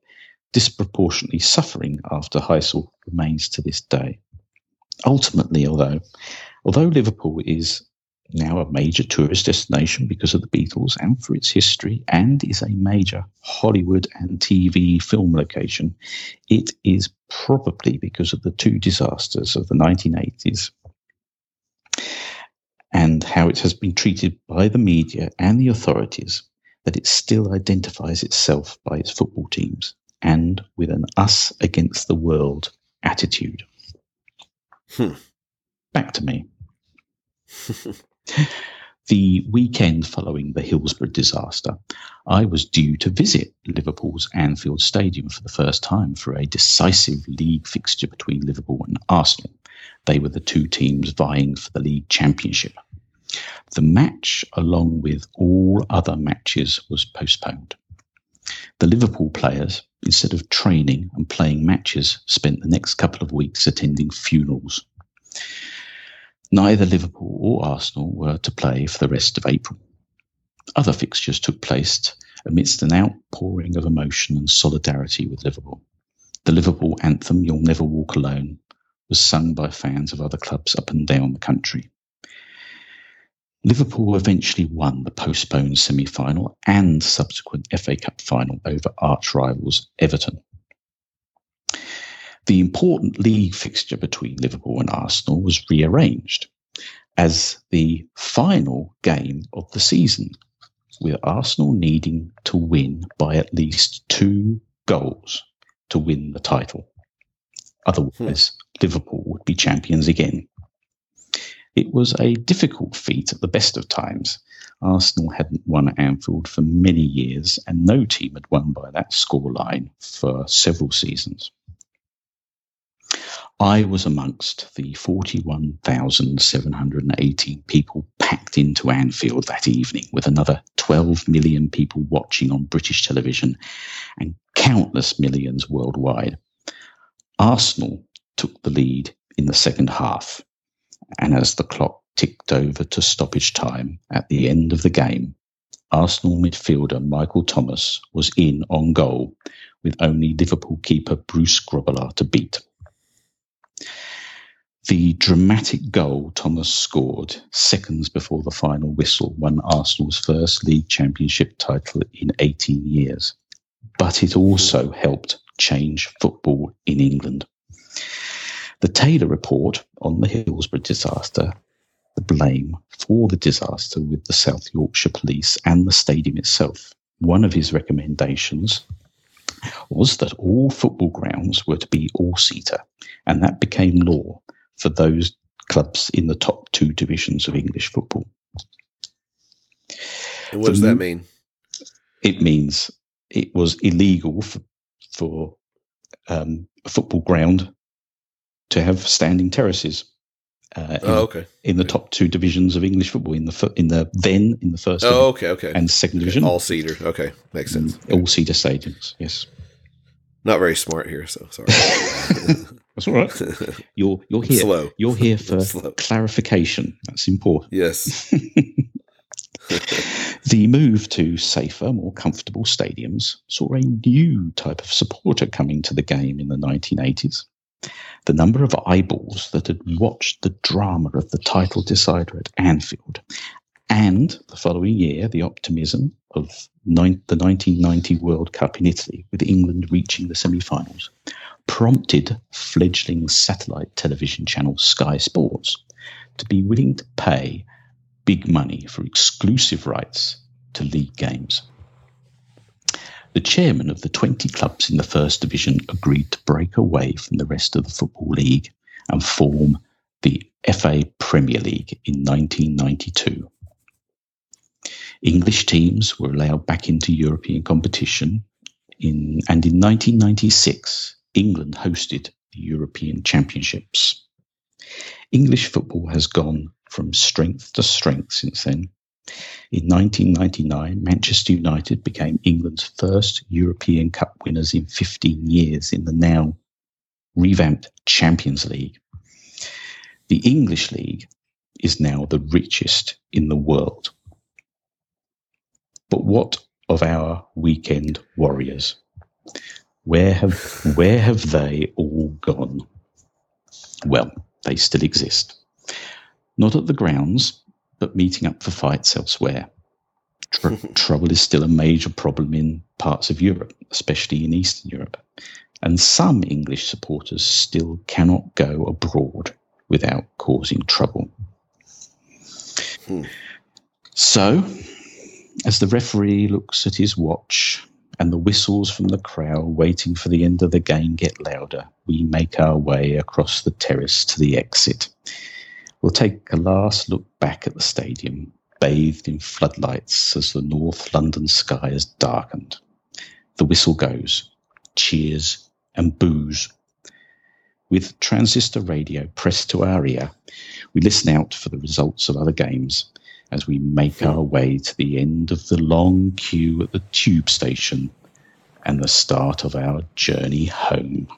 disproportionately suffering after Heysel remains to this day. Ultimately, although although Liverpool is now a major tourist destination because of the Beatles and for its history, and is a major Hollywood and TV film location, it is probably because of the two disasters of the 1980s and how it has been treated by the media and the authorities that it still identifies itself by its football teams and with an us against the world attitude. Hmm. Back to me. the weekend following the Hillsborough disaster, I was due to visit Liverpool's Anfield Stadium for the first time for a decisive league fixture between Liverpool and Arsenal. They were the two teams vying for the league championship. The match, along with all other matches, was postponed. The Liverpool players, instead of training and playing matches, spent the next couple of weeks attending funerals. Neither Liverpool or Arsenal were to play for the rest of April. Other fixtures took place amidst an outpouring of emotion and solidarity with Liverpool. The Liverpool anthem, You'll Never Walk Alone, was sung by fans of other clubs up and down the country. Liverpool eventually won the postponed semi final and subsequent FA Cup final over arch rivals Everton. The important league fixture between Liverpool and Arsenal was rearranged as the final game of the season, with Arsenal needing to win by at least two goals to win the title. Otherwise, hmm. Liverpool would be champions again. It was a difficult feat at the best of times. Arsenal hadn't won at Anfield for many years, and no team had won by that scoreline for several seasons. I was amongst the 41,718 people packed into Anfield that evening, with another 12 million people watching on British television and countless millions worldwide. Arsenal took the lead in the second half, and as the clock ticked over to stoppage time at the end of the game, Arsenal midfielder Michael Thomas was in on goal with only Liverpool keeper Bruce Grobbelaar to beat. The dramatic goal Thomas scored seconds before the final whistle won Arsenal's first league championship title in 18 years. But it also helped change football in England. The Taylor report on the Hillsborough disaster, the blame for the disaster with the South Yorkshire Police and the stadium itself. One of his recommendations was that all football grounds were to be all seater, and that became law for those clubs in the top two divisions of English football. And what does that mean? It means it was illegal for, for um, a football ground to have standing terraces. Uh, in, Oh, okay. in the top two divisions of English football, in the in the then in the first Oh, okay, okay. and second division, All seater. Okay, makes sense. all seater stadiums. Yes, Not very smart here, so sorry. that's all right. You're you're here. Slow. You're here for clarification. That's important. Yes. The move to safer, more comfortable stadiums saw a new type of supporter coming to the game in the 1980s. The number of eyeballs that had watched the drama of the title decider at Anfield, and the following year, the optimism of nine, the 1990 World Cup in Italy, with England reaching the semi finals, prompted fledgling satellite television channel Sky Sports to be willing to pay big money for exclusive rights to league games. The chairman of the 20 clubs in the First Division agreed to break away from the rest of the Football League and form the FA Premier League in 1992. English teams were allowed back into European competition, in, and in 1996, England hosted the European Championships. English football has gone from strength to strength since then. In 1999, Manchester United became England's first European Cup winners in 15 years in the now revamped Champions League. The English League is now the richest in the world. But what of our weekend warriors? Where have where have they all gone? Well, they still exist. Not at the grounds, but meeting up for fights elsewhere. Tr- trouble is still a major problem in parts of Europe, especially in Eastern Europe. And some English supporters still cannot go abroad without causing trouble. Hmm. So, As the referee looks at his watch and the whistles from the crowd waiting for the end of the game get louder, we make our way across the terrace to the exit. We'll take a last look back at the stadium, bathed in floodlights as the North London sky has darkened. The whistle goes, cheers and boos. With transistor radio pressed to our ear, we listen out for the results of other games as we make our way to the end of the long queue at the tube station and the start of our journey home.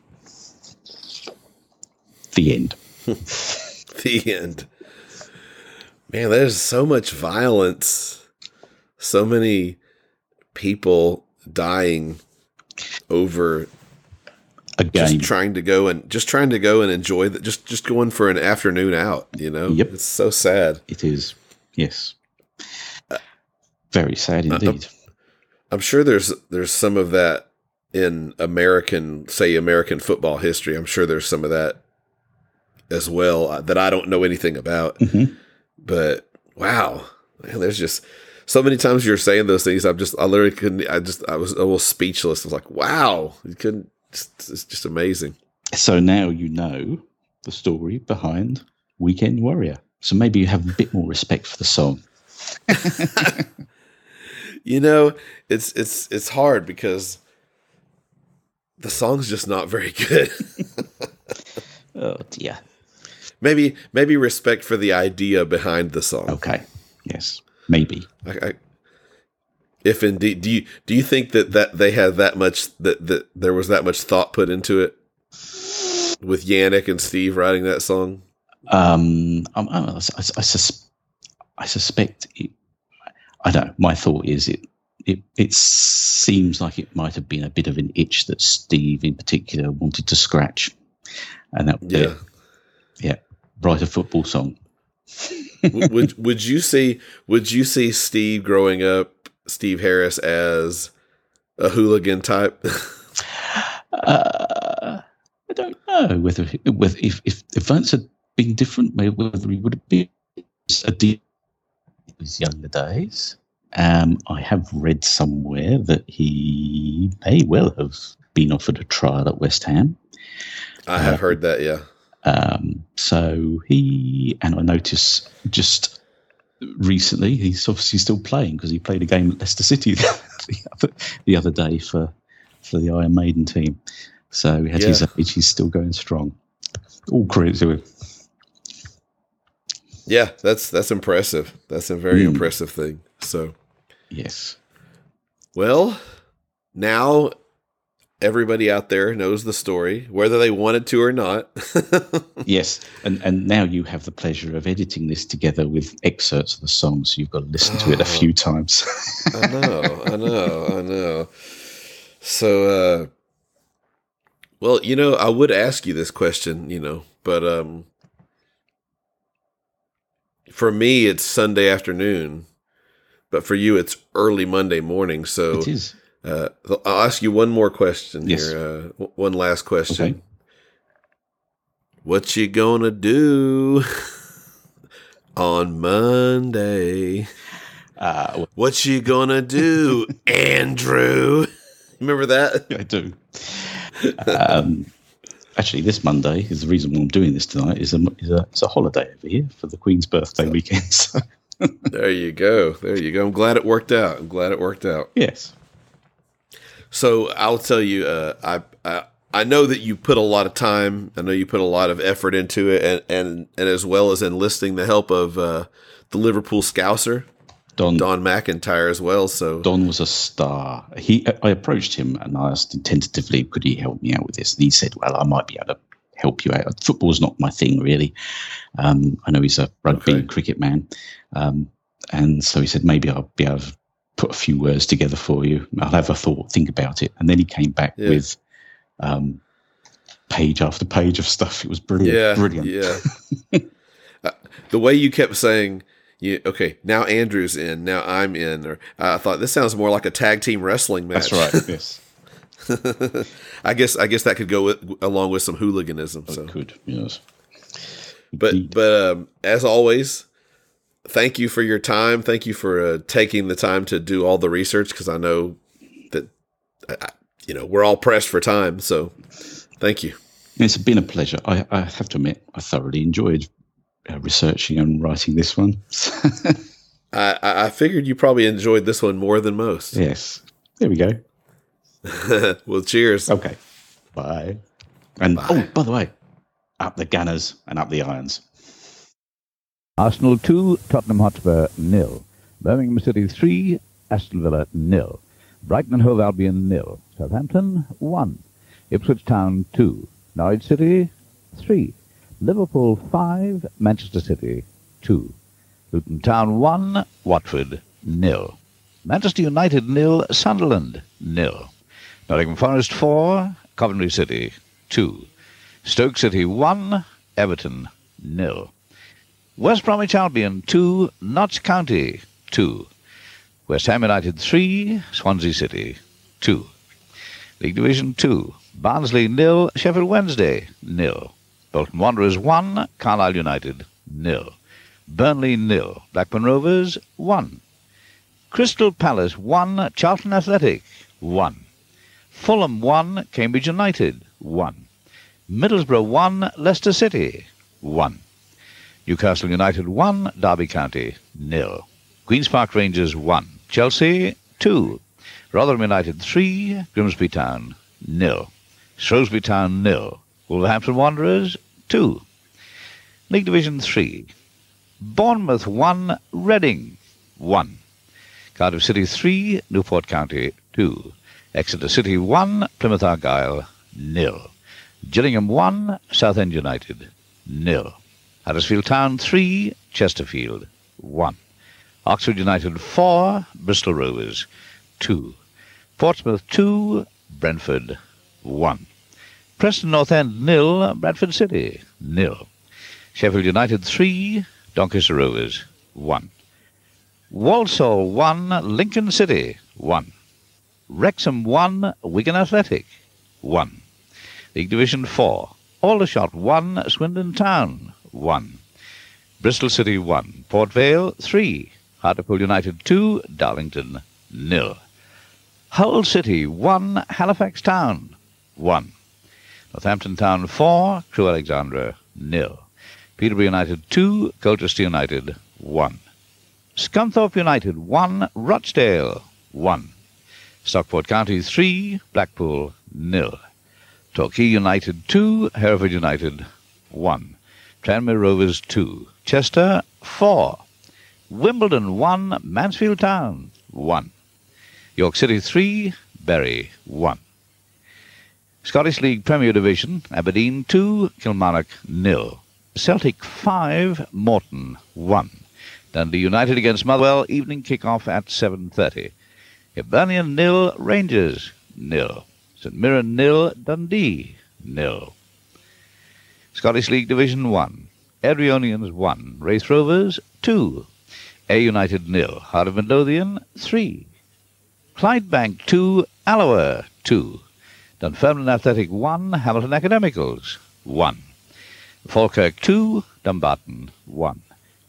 The end. the end. Man, there's so much violence, so many people dying over A just trying to go and just trying to go and enjoy that just just going for an afternoon out, you know? Yep. It's so sad. It is. Yes. Very sad Uh, indeed. I'm sure there's there's some of that in American, say American football history. I'm sure there's some of that as well uh, that I don't know anything about. Mhm. But wow, man, there's just so many times you're saying those things. I'm just I literally couldn't. I just I was a little speechless. I was like, wow, you couldn't. It's, it's just amazing. So now you know the story behind Weekend Warrior. So maybe you have a bit more respect for the song. You know, it's it's it's hard because the song's just not very good. Oh dear. Maybe maybe respect for the idea behind the song. Okay. Yes. Maybe. I, I, if indeed, do you do you think that that they had that much that that there was that much thought put into it with Janick and Steve writing that song? Um, I'm, I, I, sus- I suspect it. I don't. know. My thought is it. It, it seems like it might have been a bit of an itch that Steve, in particular, wanted to scratch, and that Yeah. yeah, write a football song. Would would you see would you see Steve growing up, Steve Harris as a hooligan type? Uh, I don't know whether whether if if events had been different, maybe whether he would have been a deal in his younger days. Um, I have read somewhere that he may well have been offered a trial at West Ham. I have heard that. Yeah. Um, so he and I notice just recently he's obviously still playing because he played a game at Leicester City the other, the other day for for the Iron Maiden team. So at his Yeah. age, he's still going strong. All credit to him. Yeah, that's that's impressive. That's a very Mm. impressive thing. So, Yes. well, now everybody out there knows the story, whether they wanted to or not. Yes, and and now you have the pleasure of editing this together with excerpts of the song, so you've got to listen to it a Oh. few times. I know, I know, I know. So, uh, well, you know, I would ask you this question, you know, but um, for me, it's Sunday afternoon, but for you, it's early Monday morning. So, it is. Uh, I'll ask you one more question Yes. here. Uh, one last question. Okay. What you gonna do on Monday? Uh, What you gonna do, Andrew? Remember that? I do. um, actually, this Monday is the reason why I'm doing this tonight. is a is a, it's a holiday over here for the Queen's birthday weekend. So, There you go. There you go. I'm glad it worked out. I'm glad it worked out. yes, So I'll tell you, uh, I, I I know that you put a lot of time. I know you put a lot of effort into it, and and, and as well as enlisting the help of uh, the Liverpool Scouser, Don Don McIntyre, as well. So Don was a star. He, I approached him and I asked him tentatively, could he help me out with this? And he said, well, I might be able to help you out. Football's not my thing, really. Um, I know he's a rugby Okay. cricket man. Um, and so he said, maybe I'll be able to put a few words together for you. I'll have a thought, think about it. And then he came back Yeah. with um, page after page of stuff. It was brilliant. yeah, brilliant. yeah. Uh, the way you kept saying. You, okay, now Andrew's in. Now I'm in. Or I thought this sounds more like a tag team wrestling match. That's right. yes. I guess I guess that could go with, along with some hooliganism. So, Good. Yes. but Indeed. but um, as always, thank you for your time. Thank you for uh, taking the time to do all the research because I know that I, you know we're all pressed for time. So thank you. It's been a pleasure. I, I have to admit, I thoroughly enjoyed uh, researching and writing this one. I, I I figured you probably enjoyed this one more than most. yes. There we go. well, cheers. Okay. Bye. And Bye. oh, by the way, up the Gunners and up the Irons. Arsenal 2, Tottenham Hotspur nil. Birmingham City 3, Aston Villa nil. Brighton and Hove Albion nil. Southampton 1. Ipswich Town 2. Norwich City 3. Liverpool 5, Manchester City 2. Luton Town 1, Watford nil. Manchester United nil, Sunderland nil. Nottingham Forest 4, Coventry City 2. Stoke City 1, Everton nil. West Bromwich Albion 2, Notts County 2. West Ham United 3, Swansea City 2. League Division 2, Barnsley nil, Sheffield Wednesday nil. Bolton Wanderers 1, Carlisle United nil. Burnley nil, Blackburn Rovers 1. Crystal Palace 1, Charlton Athletic 1. Fulham 1, Cambridge United 1. Middlesbrough 1, Leicester City 1. Newcastle United 1, Derby County nil. Queen's Park Rangers 1, Chelsea 2. Rotherham United 3, Grimsby Town nil. Shrewsbury Town nil. Wolverhampton Wanderers 2. League Division 3. Bournemouth 1, Reading 1. Cardiff City 3, Newport County 2. Exeter City 1, Plymouth Argyle nil. Gillingham 1, Southend United nil. Huddersfield Town 3, Chesterfield 1. Oxford United 4, Bristol Rovers 2. Portsmouth 2, Brentford 1. Preston North End nil, Bradford City nil. Sheffield United 3, Doncaster Rovers 1. Walsall 1, Lincoln City 1. Wrexham 1, Wigan Athletic 1. League Division 4, Aldershot 1, Swindon Town 1. Bristol City 1, Port Vale 3, Hartlepool United 2, Darlington nil. Hull City 1, Halifax Town 1. Northampton Town 4, Crewe Alexandra nil. Peterborough United 2, Colchester United 1. Scunthorpe United 1, Rochdale 1. Stockport County 3, Blackpool nil. Torquay United 2, Hereford United 1. Tranmere Rovers 2, Chester 4. Wimbledon 1, Mansfield Town 1. York City 3, Bury 1. Scottish League Premier Division, Aberdeen 2, Kilmarnock nil. Celtic 5, Morton 1. Dundee United against Motherwell, evening kick-off at 7.30. Hibernian nil, Rangers nil. St Mirren nil, Dundee nil. Scottish League Division 1, Airdrieonians 1, Raith Rovers 2. Ayr United nil, Heart of Midlothian 3. Clydebank 2, Alloa 2. Dunfermline Athletic 1, Hamilton Academicals 1. Falkirk 2, Dumbarton 1.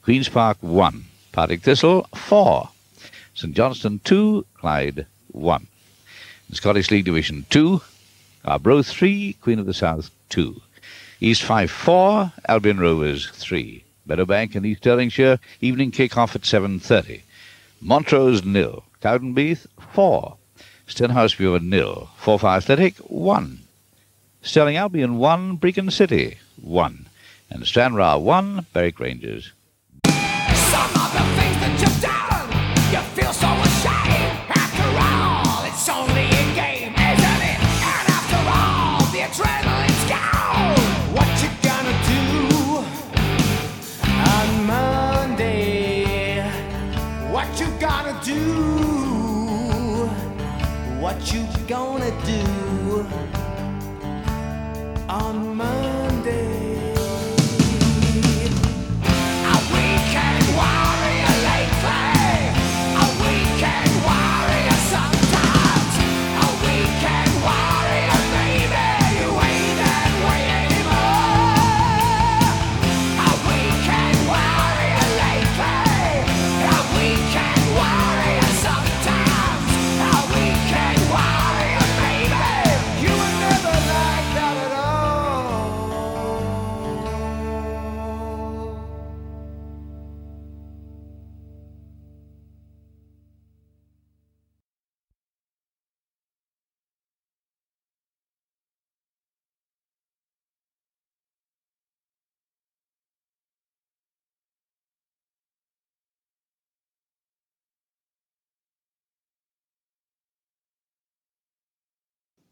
Queen's Park 1, Partick Thistle 4. St Johnstone 2, Clyde 1. In Scottish League Division 2, Arbroath 3, Queen of the South 2. East Fife 4, Albion Rovers 3. Meadowbank and East Stirlingshire, evening kick-off at 7.30. Montrose nil, Cowdenbeath 4. Stenhousemuir nil, Forfar Athletic 1. Stirling Albion 1, Brechin City 1. And Stranraer 1, Berwick Rangers gonna do on Monday?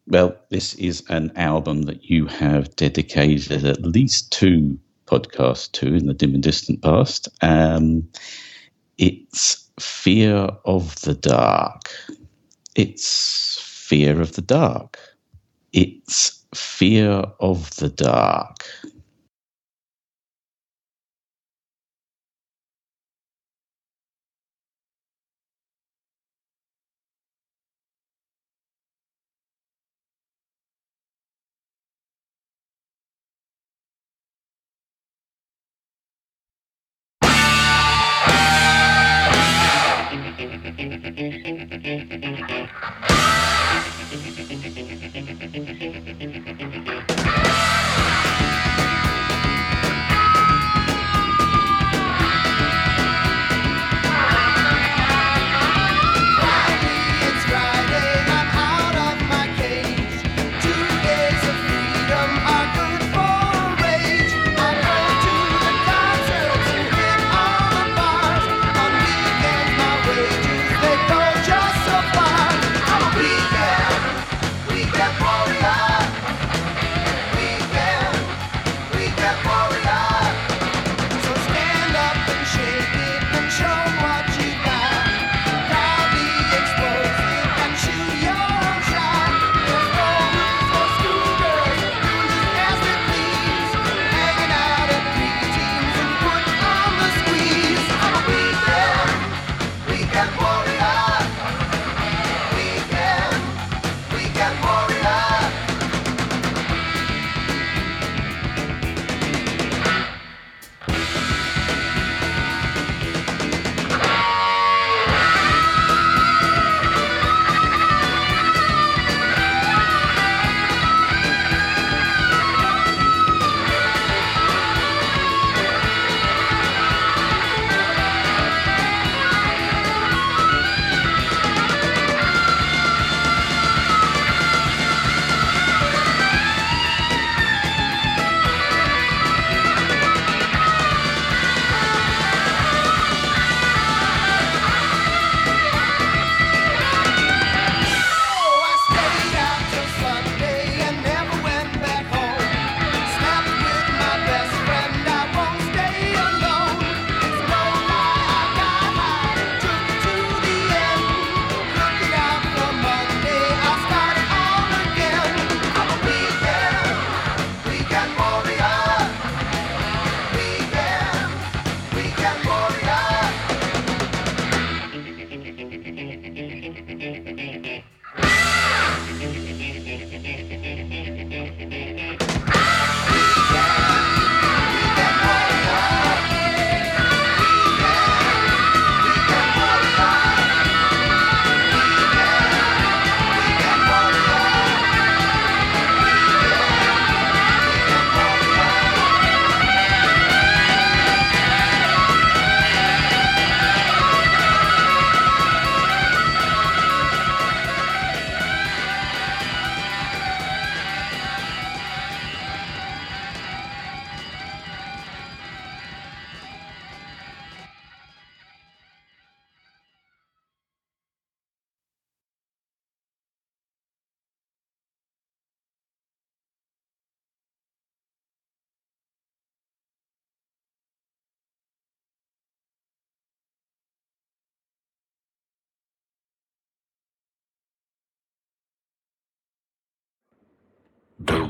Well, this is an album that you have dedicated at least two podcasts to in the dim and distant past. Um, it's Fear of the Dark. It's Fear of the Dark. It's Fear of the Dark. Thank you.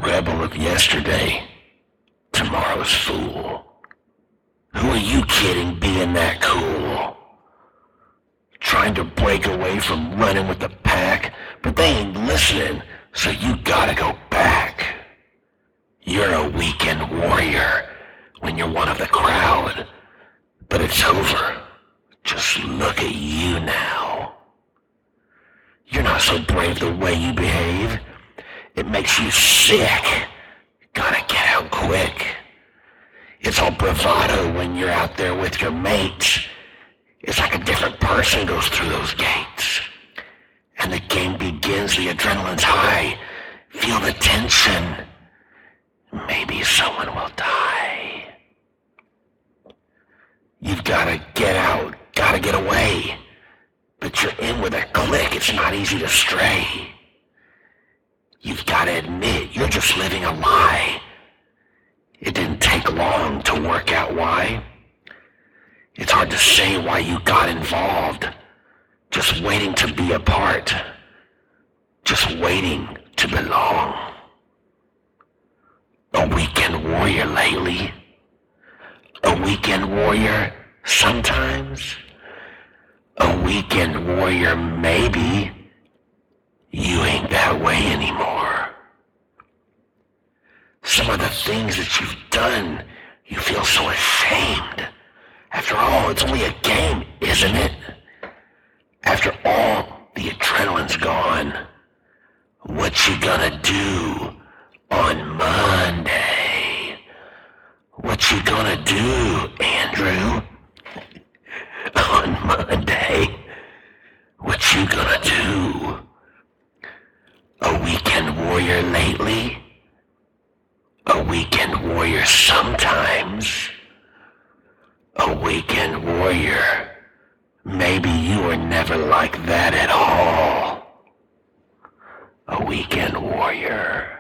Rebel of yesterday, tomorrow's fool. Who are you kidding being that cool? Trying to break away from running with the pack, but they ain't listening, so you gotta go back. You're a weekend warrior when you're one of the crowd, but it's over. Just look at you now. You're not so brave the way you behave. It makes you sick. Gotta get out quick. It's all bravado when you're out there with your mates. It's like a different person goes through those gates. And the game begins, the adrenaline's high. Feel the tension. Maybe someone will die. You've gotta get out, gotta get away. But you're in with a click, it's not easy to stray. You've got to admit, you're just living a lie. It didn't take long to work out why. It's hard to say why you got involved. Just waiting to be a part. Just waiting to belong. A weekend warrior lately. A weekend warrior sometimes. A weekend warrior maybe. You ain't that way anymore. Some of the things that you've done, you feel so ashamed. After all, it's only a game, isn't it? After all, the adrenaline's gone. What you gonna do on Monday? What you gonna do, Andrew? on Monday? What you gonna do? A weekend warrior lately? A weekend warrior sometimes? A weekend warrior. Maybe you were never like that at all. A weekend warrior.